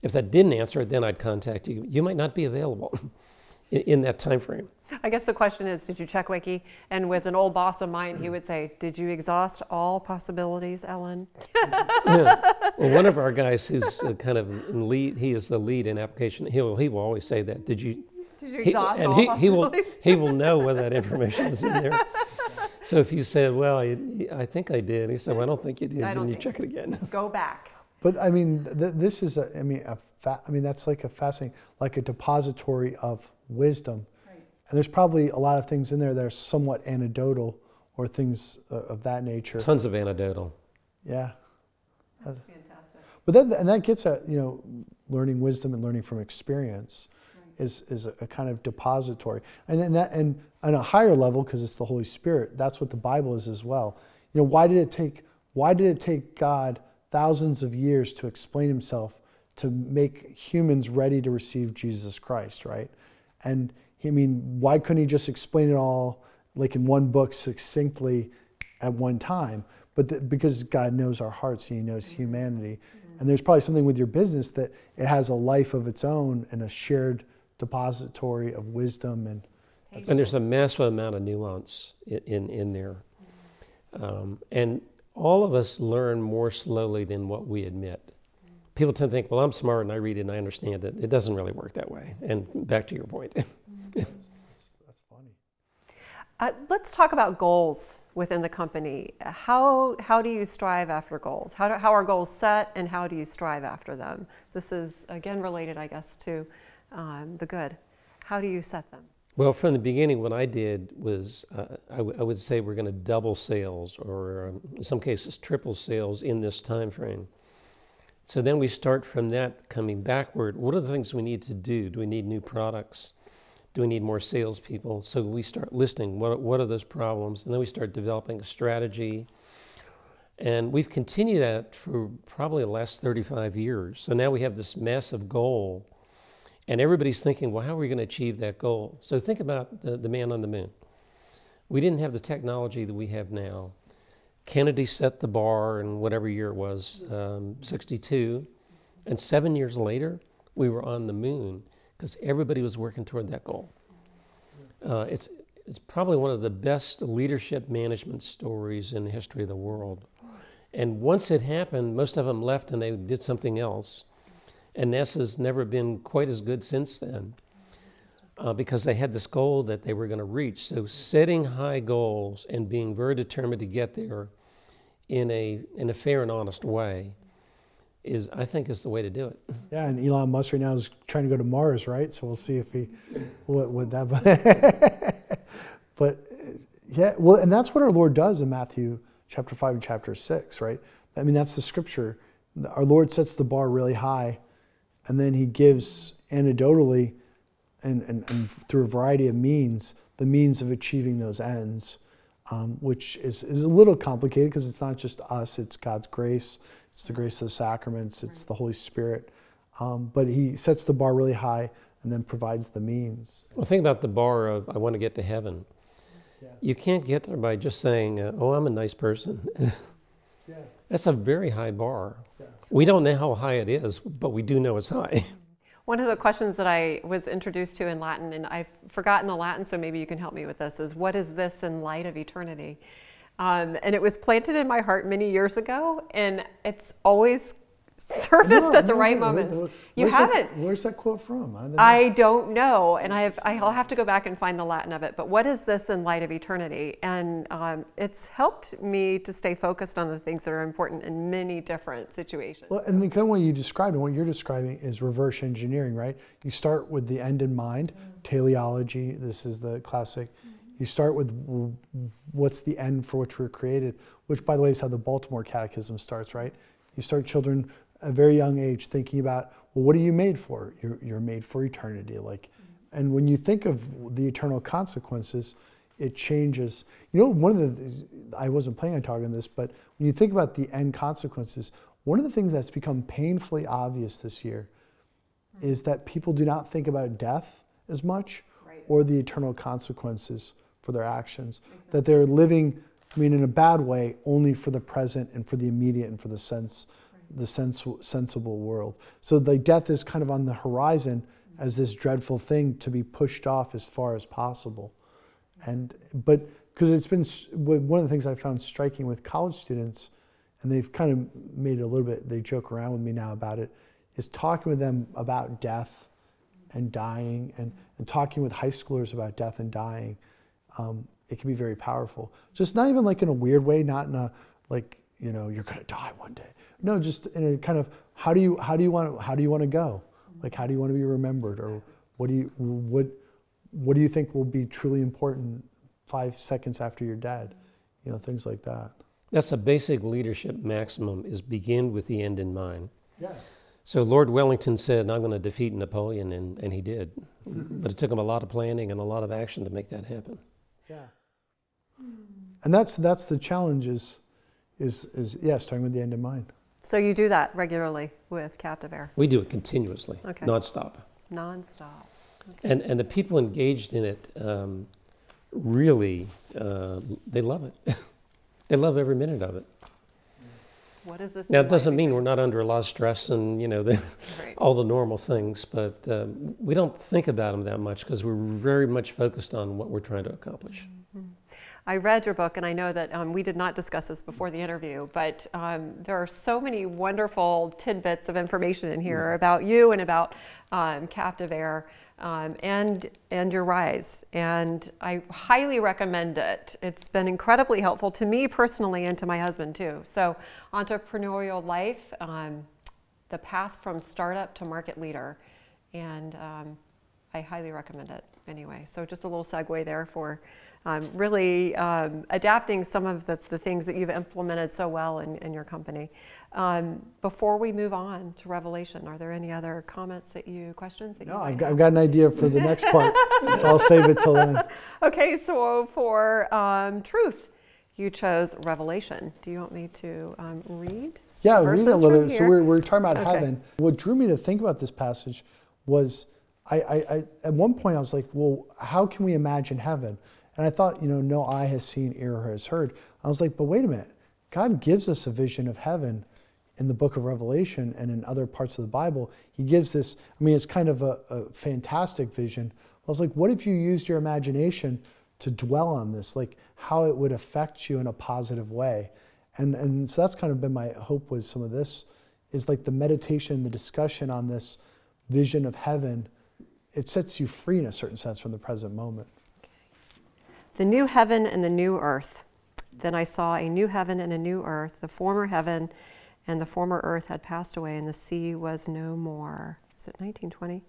If that didn't answer it, then I'd contact you. You might not be available in, in that time frame. I guess the question is, did you check Wiki? And with an old boss of mine, he would say, "Did you exhaust all possibilities, Ellen?" yeah. Well, one of our guys who's uh, kind of in lead, he is the lead in application. He will, he will always say that. Did you? Did you He, exhaust and all he, he will he will know when that information is in there. So if you said, "Well, I, I think I did," he said, "Well, I don't think you did," I don't and you check it again. Go back. But I mean, th- this is a, I mean, a fa- I mean, that's like a fascinating, like a depository of wisdom. And there's probably a lot of things in there that are somewhat anecdotal or things uh, of that nature. Tons of anecdotal. Yeah. That's fantastic. But then, and that gets at, you know, learning wisdom and learning from experience is, is a, a kind of depository. And then that, and on a higher level, because it's the Holy Spirit, that's what the Bible is as well. You know, why did it take, why did it take God thousands of years to explain himself to make humans ready to receive Jesus Christ, right? And I mean, why couldn't he just explain it all like in one book succinctly at one time? But th- because God knows our hearts and he knows mm-hmm. humanity. Mm-hmm. And there's probably something with your business that it has a life of its own and a shared depository of wisdom and And there's a massive amount of nuance in, in, in there. Mm-hmm. Um, and all of us learn more slowly than what we admit. People tend to think, well, I'm smart and I read it and I understand it. It doesn't really work that way. And back to your point. that's funny. Uh, let's talk about goals within the company. How how do you strive after goals? How do, how are goals set, and how do you strive after them? This is again related, I guess, to um, the good. How do you set them? Well, from the beginning, what I did was uh, I, w- I would say we're going to double sales, or um, in some cases, triple sales in this time frame. So then we start from that, coming backward. What are the things we need to do? Do we need new products? Do we need more salespeople? So we start listing what what are those problems, and then we start developing a strategy. And we've continued that for probably the last 35 years. So now we have this massive goal And everybody's thinking, well, how are we going to achieve that goal? So think about the, the man on the moon. We didn't have the technology that we have now. Kennedy set the bar in whatever year it was, um, 62. And seven years later, we were on the moon because everybody was working toward that goal. Uh, it's, it's probably one of the best leadership management stories in the history of the world. And once it happened, most of them left and they did something else. And NASA's never been quite as good since then uh, because they had this goal that they were going to reach. So setting high goals and being very determined to get there in a, in a fair and honest way is, I think, is the way to do it. Yeah, and Elon Musk right now is trying to go to Mars, right? So we'll see if he, what would that, but yeah, well, and that's what our Lord does in Matthew chapter 5 and chapter 6, right? I mean, that's the scripture. Our Lord sets the bar really high, and then he gives anecdotally and, and, and through a variety of means the means of achieving those ends, um, which is, is a little complicated because it's not just us, it's God's grace, it's the grace of the sacraments, it's the Holy Spirit. Um, but he sets the bar really high and then provides the means. Well, think about the bar of, I want to get to heaven. Yeah. You can't get there by just saying, uh, oh, I'm a nice person. Yeah. That's a very high bar. Yeah. We don't know how high it is, but we do know it's high. One of the questions that I was introduced to in Latin, and I've forgotten the Latin, so maybe you can help me with this, is what is this in light of eternity? Um, and it was planted in my heart many years ago, and it's always surfaced No, at the no, right no, moment. where- You haven't. where's that quote from? I, don't know. I don't know, and I have, I'll have to go back and find the Latin of it. But what is this in light of eternity? And um, it's helped me to stay focused on the things that are important in many different situations. Well, and the kind of way you described and what you're describing is reverse engineering, right? You start with the end in mind, teleology. This is the classic. You start with what's the end for which we're created, which, by the way, is how the Baltimore Catechism starts, right? You start children a very young age thinking about, well, what are you made for? You're, you're made for eternity. Like, and when you think of the eternal consequences, it changes. You know, one of the I wasn't planning on talking on this, but when you think about the end consequences, one of the things that's become painfully obvious this year is that people do not think about death as much Right. or the eternal consequences for their actions. That they're living, I mean, in a bad way, only for the present and for the immediate and for the sense, the sense, sensible world. So the death is kind of on the horizon as this dreadful thing to be pushed off as far as possible. And but because it's been one of the things I found striking with college students, and they've kind of made it a little bit. They joke around with me now about it. Is talking with them about death and dying, and and talking with high schoolers about death and dying. Um, it can be very powerful. Just not even like in a weird way, not in a like you know you're gonna die one day. No, just in a kind of how do you how do you want how do you want to go? Like how do you want to be remembered, or what do you what what do you think will be truly important five seconds after you're dead? You know, things like that. That's a basic leadership maximum is begin with the end in mind. Yes. So Lord Wellington said, I'm going to defeat Napoleon, and, and he did. but it took him a lot of planning and a lot of action to make that happen. Yeah. And that's that's the challenge is is is yeah, starting with the end in mind. So you do that regularly with CaptiveAire, We do it continuously, Okay. nonstop. nonstop. And, and the people engaged in it um, really, uh, they love it. they love every minute of it. What is this? Now, it doesn't mean we're not under a lot of stress and, you know, the, Right. all the normal things, but um, we don't think about them that much because we're very much focused on what we're trying to accomplish. I read your book, and I know that um, we did not discuss this before the interview, but um, there are so many wonderful tidbits of information in here about you and about um, CaptiveAire um, and and your rise. And I highly recommend it. It's been incredibly helpful to me personally and to my husband too. So, entrepreneurial life, um, the path from startup to market leader, and um, I highly recommend it anyway. So just a little segue there for um, really um, adapting some of the, the things that you've implemented so well in, in your company. Um, before we move on to Revelation, are there any other comments that you, questions that No, you I've got. I've got an idea for the next part, so I'll save it till then. Okay, so for um, truth, you chose Revelation. Do you want me to um, read? Yeah, read a little bit. So we're, we're talking about Okay. heaven. What drew me to think about this passage was I, I, I, at one point I was like, well, how can we imagine heaven? And I thought, you know, no eye has seen, ear has heard. I was like, but wait a minute. God gives us a vision of heaven in the book of Revelation and in other parts of the Bible. He gives this, I mean, it's kind of a, a fantastic vision. I was like, what if you used your imagination to dwell on this, like how it would affect you in a positive way? And, and so that's kind of been my hope with some of this, is like the meditation, the discussion on this vision of heaven. It sets you free in a certain sense from the present moment. The new heaven and the new earth. Then I saw a new heaven and a new earth. The former heaven and the former earth had passed away, and the sea was no more. Is it 1920?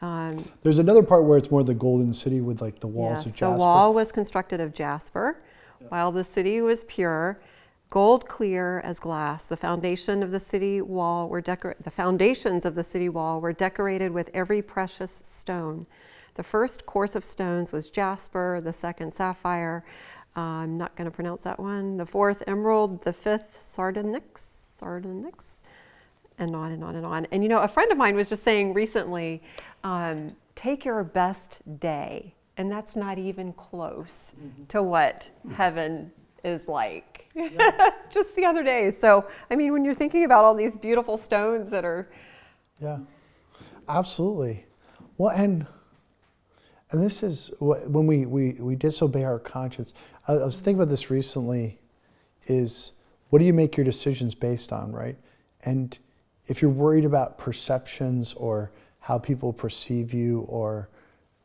Um, There's another part where it's more the golden city with like the walls yes, of jasper. The wall was constructed of jasper, yeah. while the city was pure, gold clear as glass. The foundation of the city wall were decor- the foundations of the city wall were decorated with every precious stone. The first course of stones was jasper, the second sapphire. Uh, I'm not going to pronounce that one. The fourth emerald, the fifth sardonyx, sardonyx, and on and on and on. And you know, a friend of mine was just saying recently, um, take your best day, and that's not even close mm-hmm. to what heaven is like. Yeah. just the other day. So, I mean, when you're thinking about all these beautiful stones that are. Yeah, absolutely. Well, and and this is when we, we, we disobey our conscience. I, I was thinking about this recently is what do you make your decisions based on, right? And if you're worried about perceptions or how people perceive you or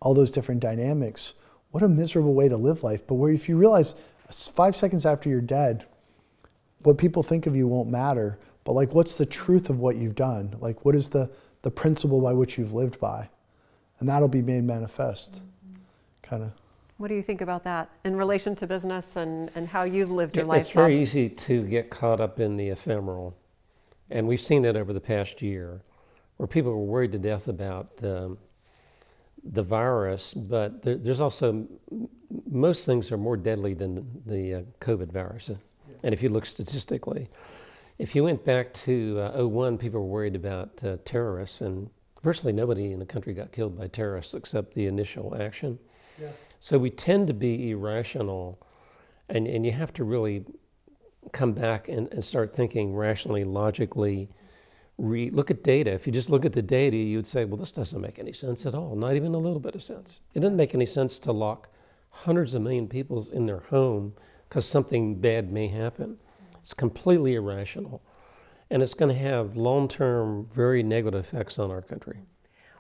all those different dynamics, what a miserable way to live life. But where if you realize five seconds after you're dead, what people think of you won't matter, but like what's the truth of what you've done? Like what is the, the principle by which you've lived by? And that'll be made manifest. Mm-hmm. Kind of. What do you think about that in relation to business and, and how you've lived your it's life? It's very easy to get caught up in the ephemeral. And we've seen that over the past year, where people were worried to death about um, the virus, but there, there's also most things are more deadly than the, the uh, COVID virus. Yeah. And if you look statistically, if you went back to uh, 01, people were worried about uh, terrorists, and virtually nobody in the country got killed by terrorists except the initial action. Yeah. So we tend to be irrational, and, and you have to really come back and, and start thinking rationally, logically. Re- look at data. If you just look at the data, you'd say, well, this doesn't make any sense at all, not even a little bit of sense. It doesn't make any sense to lock hundreds of million people in their home because something bad may happen. It's completely irrational. And it's going to have long term, very negative effects on our country.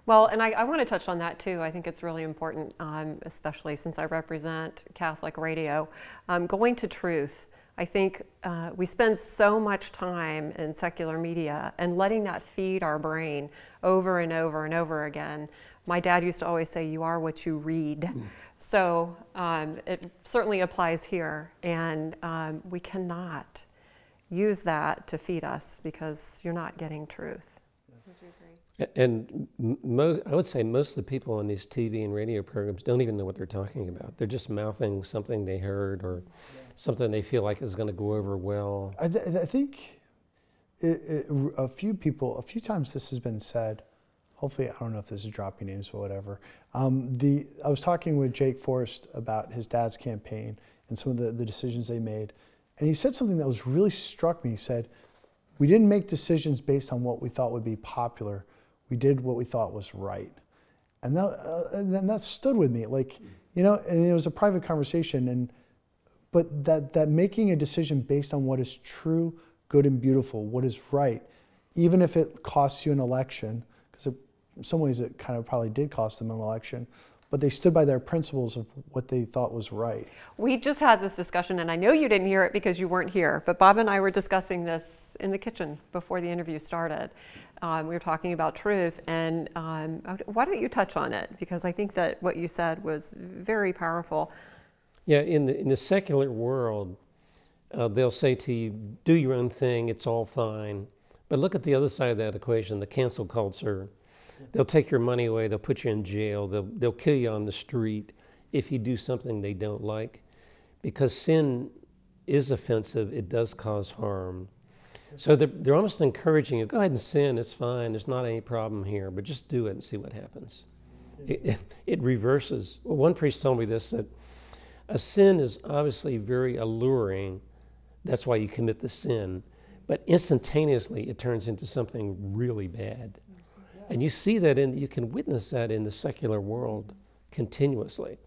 Well, and I, I, want to touch on that too. I think it's really important, um, especially since I represent Catholic radio. Um, going to truth. I think uh, we spend so much time in secular media and letting that feed our brain over and over and over again. My dad used to always say, You are what you read. Mm. So um, it certainly applies here. And um, we cannot use that to feed us because you're not getting truth. And mo- I would say most of the people on these TV and radio programs don't even know what they're talking about. They're just mouthing something they heard or yeah. something they feel like is going to go over well. I, th- I think it, it, a few people, a few times this has been said. Hopefully, I don't know if this is dropping names or whatever. Um, the I was talking with Jake Forest about his dad's campaign and some of the, the decisions they made, and he said something that was really struck me. He said, "We didn't make decisions based on what we thought would be popular." we did what we thought was right. And that, uh, and that stood with me. Like, you know, and it was a private conversation. And, but that, that making a decision based on what is true, good, and beautiful, what is right, even if it costs you an election, because in some ways it kind of probably did cost them an election, but they stood by their principles of what they thought was right. We just had this discussion, and I know you didn't hear it because you weren't here, but Bob and I were discussing this in the kitchen before the interview started. Um, we were talking about truth, and um, why don't you touch on it? Because I think that what you said was very powerful. Yeah, in the in the secular world, uh, they'll say to you, "Do your own thing; it's all fine." But look at the other side of that equation: the cancel culture. They'll take your money away. They'll put you in jail. They'll they'll kill you on the street if you do something they don't like, because sin is offensive. It does cause harm. So they're, they're almost encouraging you go ahead and sin, it's fine, there's not any problem here, but just do it and see what happens. It, it reverses. Well, one priest told me this that a sin is obviously very alluring. That's why you commit the sin. But instantaneously, it turns into something really bad. And you see that in, you can witness that in the secular world continuously.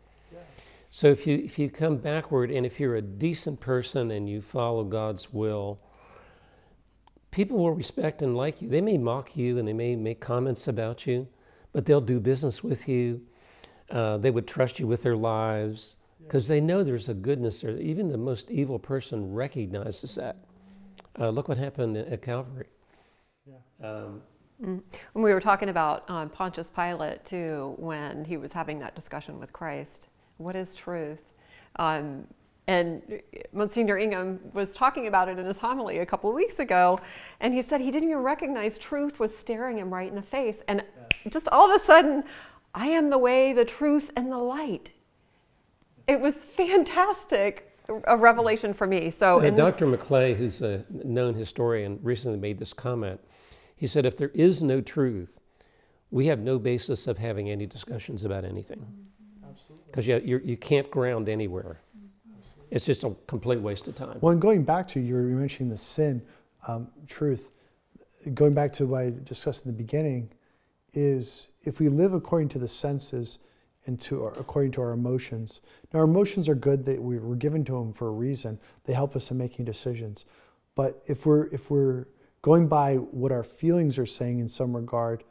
So if you, if you come backward and if you're a decent person and you follow God's will, people will respect and like you. They may mock you and they may make comments about you, but they'll do business with you. Uh, they would trust you with their lives because they know there's a goodness there. Even the most evil person recognizes that. Uh, look what happened at Calvary. Um, Mm. When we were talking about um, Pontius Pilate too, when he was having that discussion with Christ, what is truth? Um, and Monsignor Ingham was talking about it in his homily a couple of weeks ago, and he said he didn't even recognize truth was staring him right in the face. And just all of a sudden, I am the way, the truth, and the light. It was fantastic, a revelation for me. So, uh, Dr. McClay, who's a known historian, recently made this comment. He said, if there is no truth, we have no basis of having any discussions about anything. Absolutely. Because you, you can't ground anywhere. It's just a complete waste of time. Well, and going back to you were mentioning the sin, um, truth, going back to what I discussed in the beginning, is if we live according to the senses and to our, according to our emotions. Now, our emotions are good; that we were given to them for a reason. They help us in making decisions. But if we're if we're going by what our feelings are saying in some regard,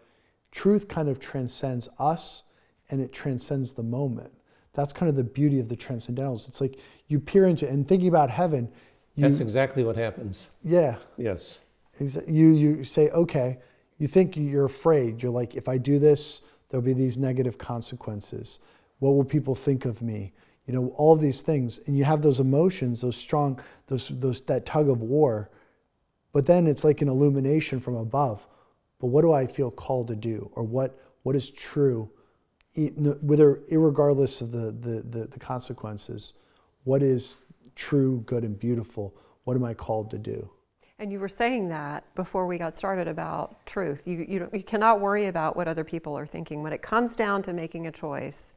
truth kind of transcends us, and it transcends the moment. That's kind of the beauty of the transcendentals. It's like you peer into and thinking about heaven. You, That's exactly what happens. yeah, Yes. You you say okay. You think you're afraid. You're like, if I do this, there'll be these negative consequences. What will people think of me? You know, all these things, and you have those emotions, those strong, those those that tug of war. But then it's like an illumination from above. But what do I feel called to do, or what what is true, whether irregardless of the the, the, the consequences? What is true, good, and beautiful? What am I called to do? And you were saying that before we got started about truth. You, you, you cannot worry about what other people are thinking. When it comes down to making a choice,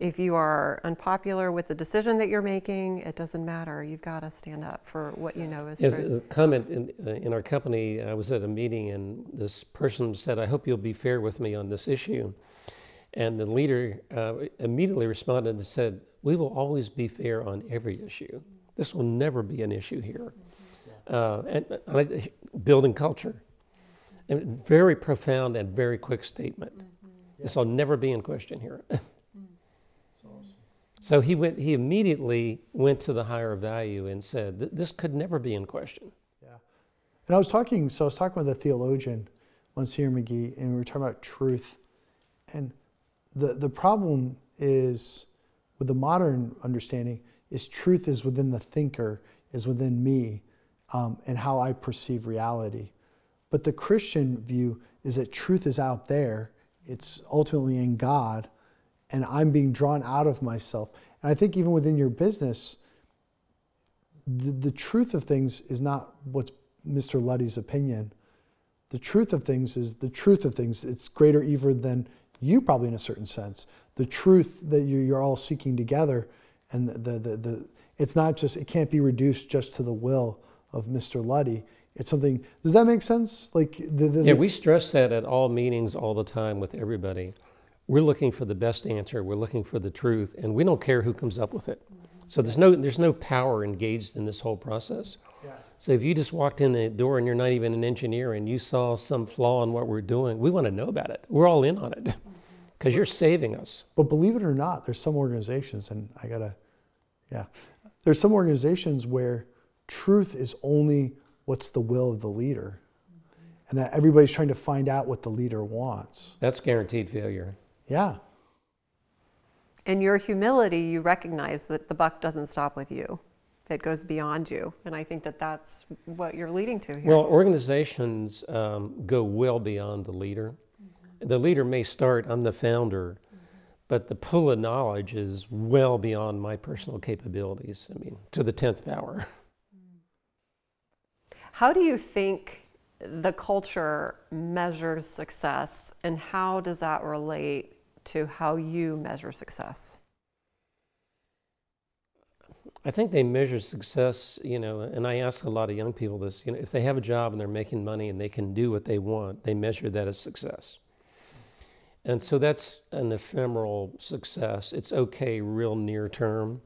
if you are unpopular with the decision that you're making, it doesn't matter. You've got to stand up for what you know is Yes, truth. a comment in, uh, in our company, I was at a meeting and this person said, I hope you'll be fair with me on this issue. And the leader uh, immediately responded and said, We will always be fair on every issue. This will never be an issue here. Uh, and, and building culture. And very profound and very quick statement. This will never be in question here. So he went. He immediately went to the higher value and said, "This could never be in question." Yeah, and I was talking, so I was talking with a theologian, Monsignor McGee, and we were talking about truth. And the, the problem is, with the modern understanding, is truth is within the thinker, is within me, um, and how I perceive reality. But the Christian view is that truth is out there, it's ultimately in God, and I'm being drawn out of myself. And I think even within your business, the, the truth of things is not what's Mr. Luddy's opinion. The truth of things is the truth of things. It's greater even than you, probably in a certain sense. The truth that you, you're all seeking together, and the, the, the, the it's not just it can't be reduced just to the will of Mr. Luddy. It's something. Does that make sense? Like the, the, Yeah, we stress that at all meetings all the time with everybody. We're looking for the best answer. We're looking for the truth, and we don't care who comes up with it. So there's no there's no power engaged in this whole process. So if you just walked in the door and you're not even an engineer and you saw some flaw in what we're doing, we want to know about it. We're all in on it mm-hmm. because you're saving us. But believe it or not, there's some organizations, and I gotta, yeah, there's some organizations where truth is only what's the will of the leader, and that everybody's trying to find out what the leader wants. That's guaranteed failure. Yeah, In your humility, you recognize that the buck doesn't stop with you. It goes beyond you. And I think that that's what you're leading to here. Well, organizations um, go well beyond the leader. The leader may start, I'm the founder, but the pool of knowledge is well beyond my personal capabilities. I mean, to the 10th power. How do you think the culture measures success, and how does that relate to how you measure success? I think they measure success, you know, and I ask a lot of young people this, you know, if they have a job and they're making money and they can do what they want, they measure that as success. And so that's an ephemeral success. It's okay, real near term.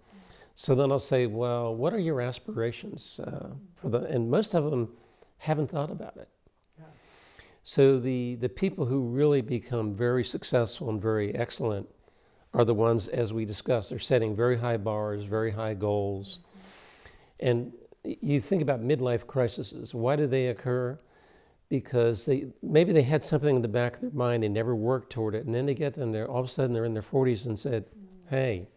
So then I'll say, well, what are your aspirations uh, for the? And most of them haven't thought about it. So the the people who really become very successful and very excellent are the ones, as we discussed, they're setting very high bars, very high goals. And you think about midlife crises. Why do they occur? Because they maybe they had something in the back of their mind, they never worked toward it, and then they get them there, all of a sudden they're in their 40s and said, Hey,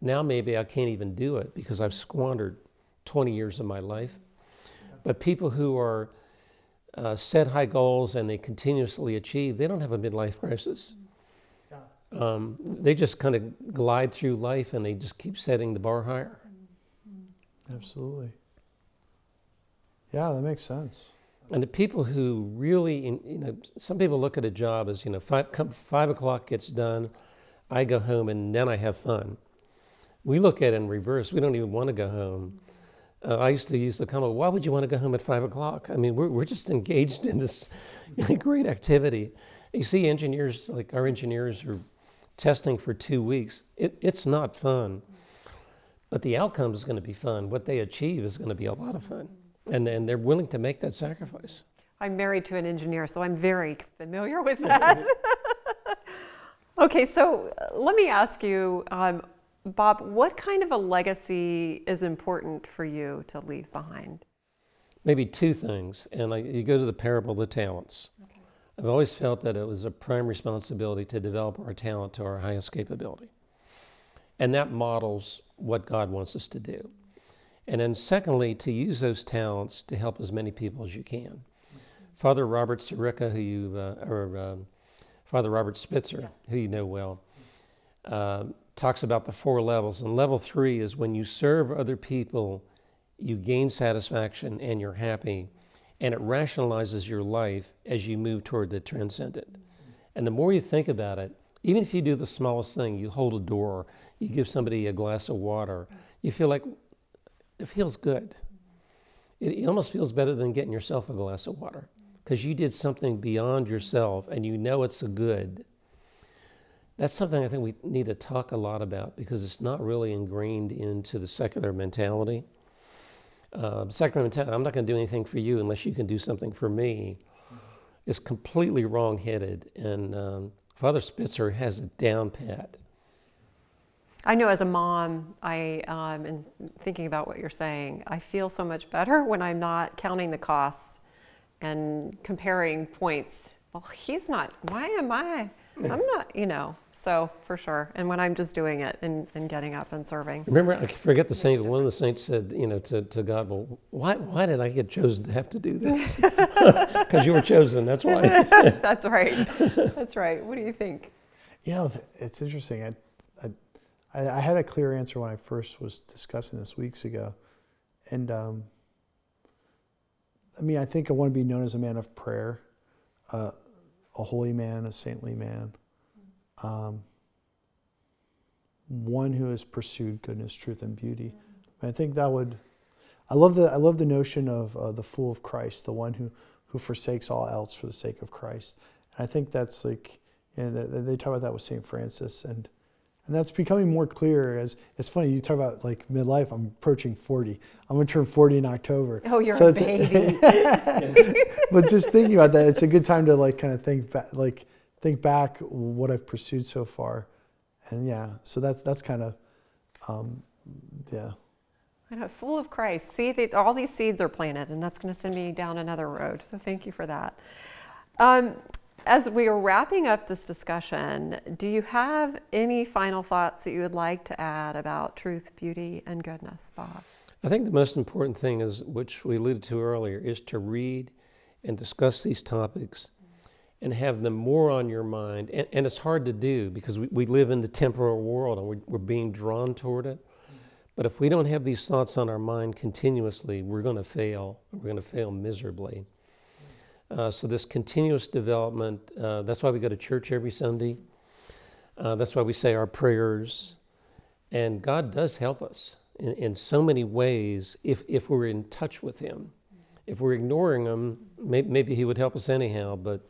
now maybe I can't even do it because I've squandered 20 years of my life. But people who are uh, set high goals and they continuously achieve, they don't have a midlife crisis. Um, they just kind of glide through life and they just keep setting the bar higher. Absolutely. Yeah, that makes sense. And the people who really, in, you know, some people look at a job as, you know, five, come, five o'clock gets done, I go home and then I have fun. We look at it in reverse. We don't even want to go home. Uh, I used to use the comment, why would you want to go home at five o'clock? I mean, we're, we're just engaged in this great activity. You see engineers, like our engineers are testing for two weeks. It, it's not fun, but the outcome is going to be fun. What they achieve is going to be a lot of fun. And, and they're willing to make that sacrifice. I'm married to an engineer, so I'm very familiar with that. okay, so uh, let me ask you, um, Bob, what kind of a legacy is important for you to leave behind? Maybe two things. And I, you go to the parable of the talents. Okay. I've always felt that it was a prime responsibility to develop our talent to our highest capability. And that models what God wants us to do. And then, secondly, to use those talents to help as many people as you can. Father Robert Sirica, who you, uh, or um, Father Robert Spitzer, who you know well, uh, talks about the four levels. And level three is when you serve other people, you gain satisfaction and you're happy, and it rationalizes your life as you move toward the transcendent. And the more you think about it, even if you do the smallest thing, you hold a door, you give somebody a glass of water, you feel like it feels good. It, it almost feels better than getting yourself a glass of water because you did something beyond yourself and you know it's a good that's something I think we need to talk a lot about because it's not really ingrained into the secular mentality. Uh, secular mentality, I'm not going to do anything for you unless you can do something for me, is completely wrong headed. And um, Father Spitzer has it down pat. I know as a mom, I um, and thinking about what you're saying, I feel so much better when I'm not counting the costs and comparing points. Well, he's not. Why am I? I'm not. You know. So for sure, and when I'm just doing it and, and getting up and serving. Remember, I forget the saint. One of the saints said, you know, to, to God, well, why why did I get chosen to have to do this? Because you were chosen. That's why. that's right. That's right. What do you think? You know, it's interesting. I, I, I had a clear answer when I first was discussing this weeks ago, and um, I mean, I think I want to be known as a man of prayer, uh, a holy man, a saintly man um, one who has pursued goodness, truth, and beauty. I think that would. I love the I love the notion of uh, the fool of Christ, the one who who forsakes all else for the sake of Christ. And I think that's like, you know, they talk about that with Saint Francis, and and that's becoming more clear. As it's funny, you talk about like midlife. I'm approaching 40. I'm gonna turn 40 in October. Oh, you're so a baby. but just thinking about that, it's a good time to like kind of think back, like think back what I've pursued so far, and yeah, so that's that's kind of, um, yeah. I know, full of Christ. See, they, all these seeds are planted, and that's going to send me down another road. So thank you for that. Um, as we are wrapping up this discussion, do you have any final thoughts that you would like to add about truth, beauty, and goodness, Bob? I think the most important thing is, which we alluded to earlier, is to read and discuss these topics and have them more on your mind. And, and it's hard to do because we, we live in the temporal world and we're, we're being drawn toward it. But if we don't have these thoughts on our mind continuously, we're going to fail. We're going to fail miserably. Uh, so, this continuous development, uh, that's why we go to church every Sunday. Uh, that's why we say our prayers. And God does help us in, in so many ways if, if we're in touch with Him. If we're ignoring Him, may, maybe He would help us anyhow, but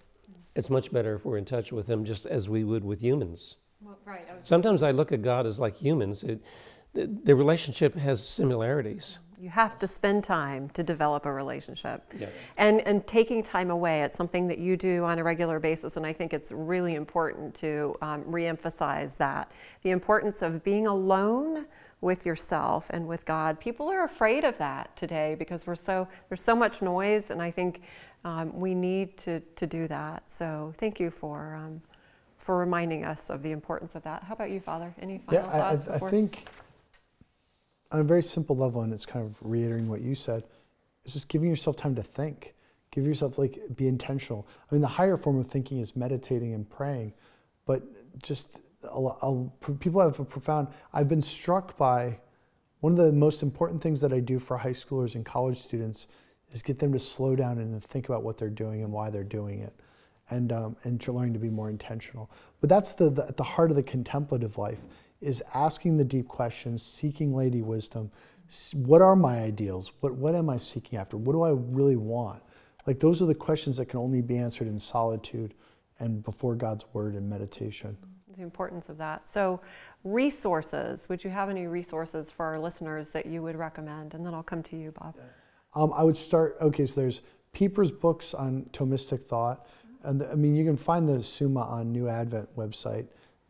it's much better if we're in touch with Him just as we would with humans. Well, right. Sometimes I look at God as like humans. It, the, the relationship has similarities. You have to spend time to develop a relationship. Yes. And, and taking time away, it's something that you do on a regular basis, and I think it's really important to um, reemphasize that. The importance of being alone with yourself and with God. People are afraid of that today because we're so, there's so much noise, and I think um, we need to, to do that. So thank you for, um, for reminding us of the importance of that. How about you, Father? Any final Yeah, I, thoughts? I, I before- think on a very simple level, and it's kind of reiterating what you said, is just giving yourself time to think. Give yourself, like, be intentional. I mean, the higher form of thinking is meditating and praying, but just a, a- people have a profound, I've been struck by one of the most important things that I do for high schoolers and college students is get them to slow down and think about what they're doing and why they're doing it and, um, and to learning to be more intentional. But that's the, the, at the heart of the contemplative life is asking the deep questions, seeking lady wisdom. What are my ideals? What, what am I seeking after? What do I really want? Like those are the questions that can only be answered in solitude and before God's word and meditation. the importance of that. So, resources, would you have any resources for our listeners that you would recommend? And then I'll come to you, Bob. Um, I would start. Okay, so there's Pieper's books on Thomistic thought, and the, I mean you can find the Summa on New Advent website.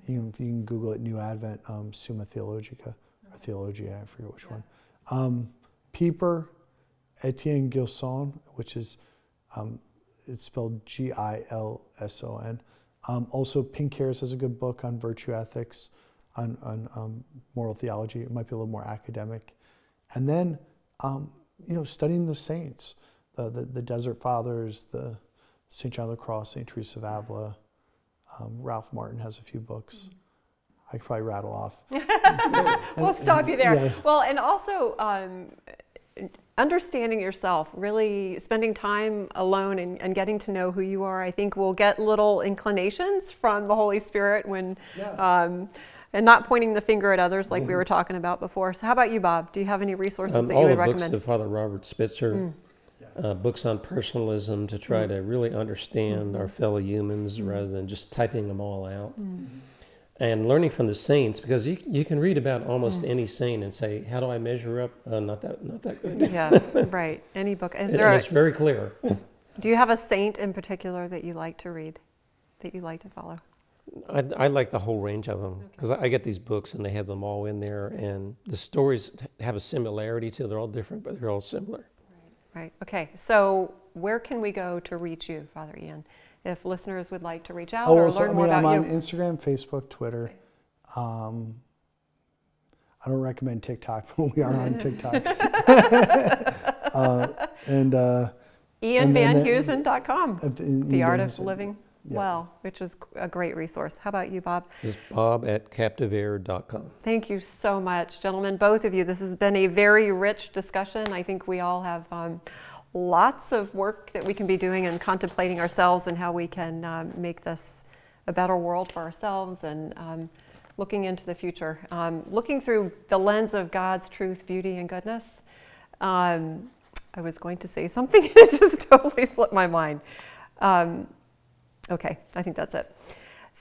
You can, you can Google it, New Advent um, Summa Theologica or Theologia. I forget which one. Um, Pieper, Etienne Gilson, which is um, it's spelled G-I-L-S-O-N. Um, also, Pinckaers has a good book on virtue ethics, on, on um, moral theology. It might be a little more academic. And then, um, you know, studying the saints, the, the, the Desert Fathers, the St. John of the Cross, St. Teresa of Avila. Um, Ralph Martin has a few books. I could probably rattle off. We'll stop you there. Yeah. Well, and also um, understanding yourself, really spending time alone and, and getting to know who you are. I think we'll get little inclinations from the Holy Spirit when. Um, and not pointing the finger at others like we mm-hmm. were talking about before. So, how about you, Bob? Do you have any resources Um, that all you the would books recommend? of Father Robert Spitzer, mm. uh, books on personalism to try mm. to really understand our mm-hmm. fellow humans mm. rather than just typing them all out. And learning from the saints, because you, you can read about almost any saint and say, "How do I measure up?" Uh, not that, not that good. yeah, right. Any book. Is And, there? and A, it's very clear. do you have a saint in particular that you like to read, that you like to follow? I, I like the whole range of them because I, I get these books and they have them all in there, and the stories have a similarity to. They're all different, but they're all similar. Right. Right. Okay. So, where can we go to reach you, Father Ian, if listeners would like to reach out Oh, or well, so, learn I more mean, I'm about on you? Instagram, Facebook, Twitter. Um, I don't recommend TikTok, but we are on TikTok. uh, and uh, and then the- the, in- The in Art of Living Yeah. Well, which is a great resource. How about you, Bob? It's Bob at captiveaire.com. Thank you so much, gentlemen, both of you. This has been a very rich discussion. I think we all have um, lots of work that we can be doing and contemplating ourselves and how we can um, make this a better world for ourselves and um, looking into the future. Um, looking through the lens of God's truth, beauty, and goodness. Um, I was going to say something and it just totally slipped my mind. Um, Okay, I think that's it.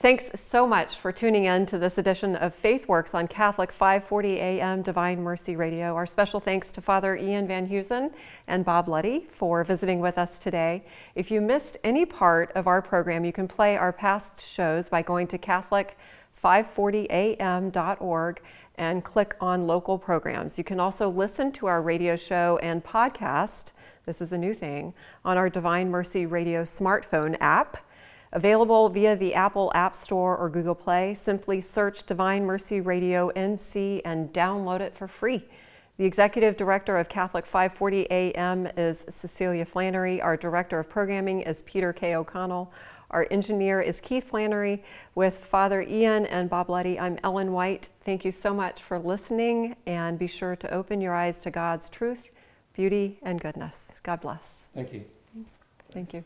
Thanks so much for tuning in to this edition of Faith Works on Catholic 540 AM Divine Mercy Radio. Our special thanks to Father Ian Van Heusen and Bob Luddy for visiting with us today. If you missed any part of our program, you can play our past shows by going to Catholic540am.org and click on local programs. You can also listen to our radio show and podcast. This is a new thing on our Divine Mercy Radio smartphone app. Available via the Apple App Store or Google Play. Simply search Divine Mercy Radio NC and download it for free. The executive director of Catholic 540 AM is Cecilia Flannery. Our director of programming is Peter K. O'Connell. Our engineer is Keith Flannery. With Father Ian and Bob Luddy, I'm Ellen White. Thank you so much for listening and be sure to open your eyes to God's truth, beauty, and goodness. God bless. Thank you. Thank you.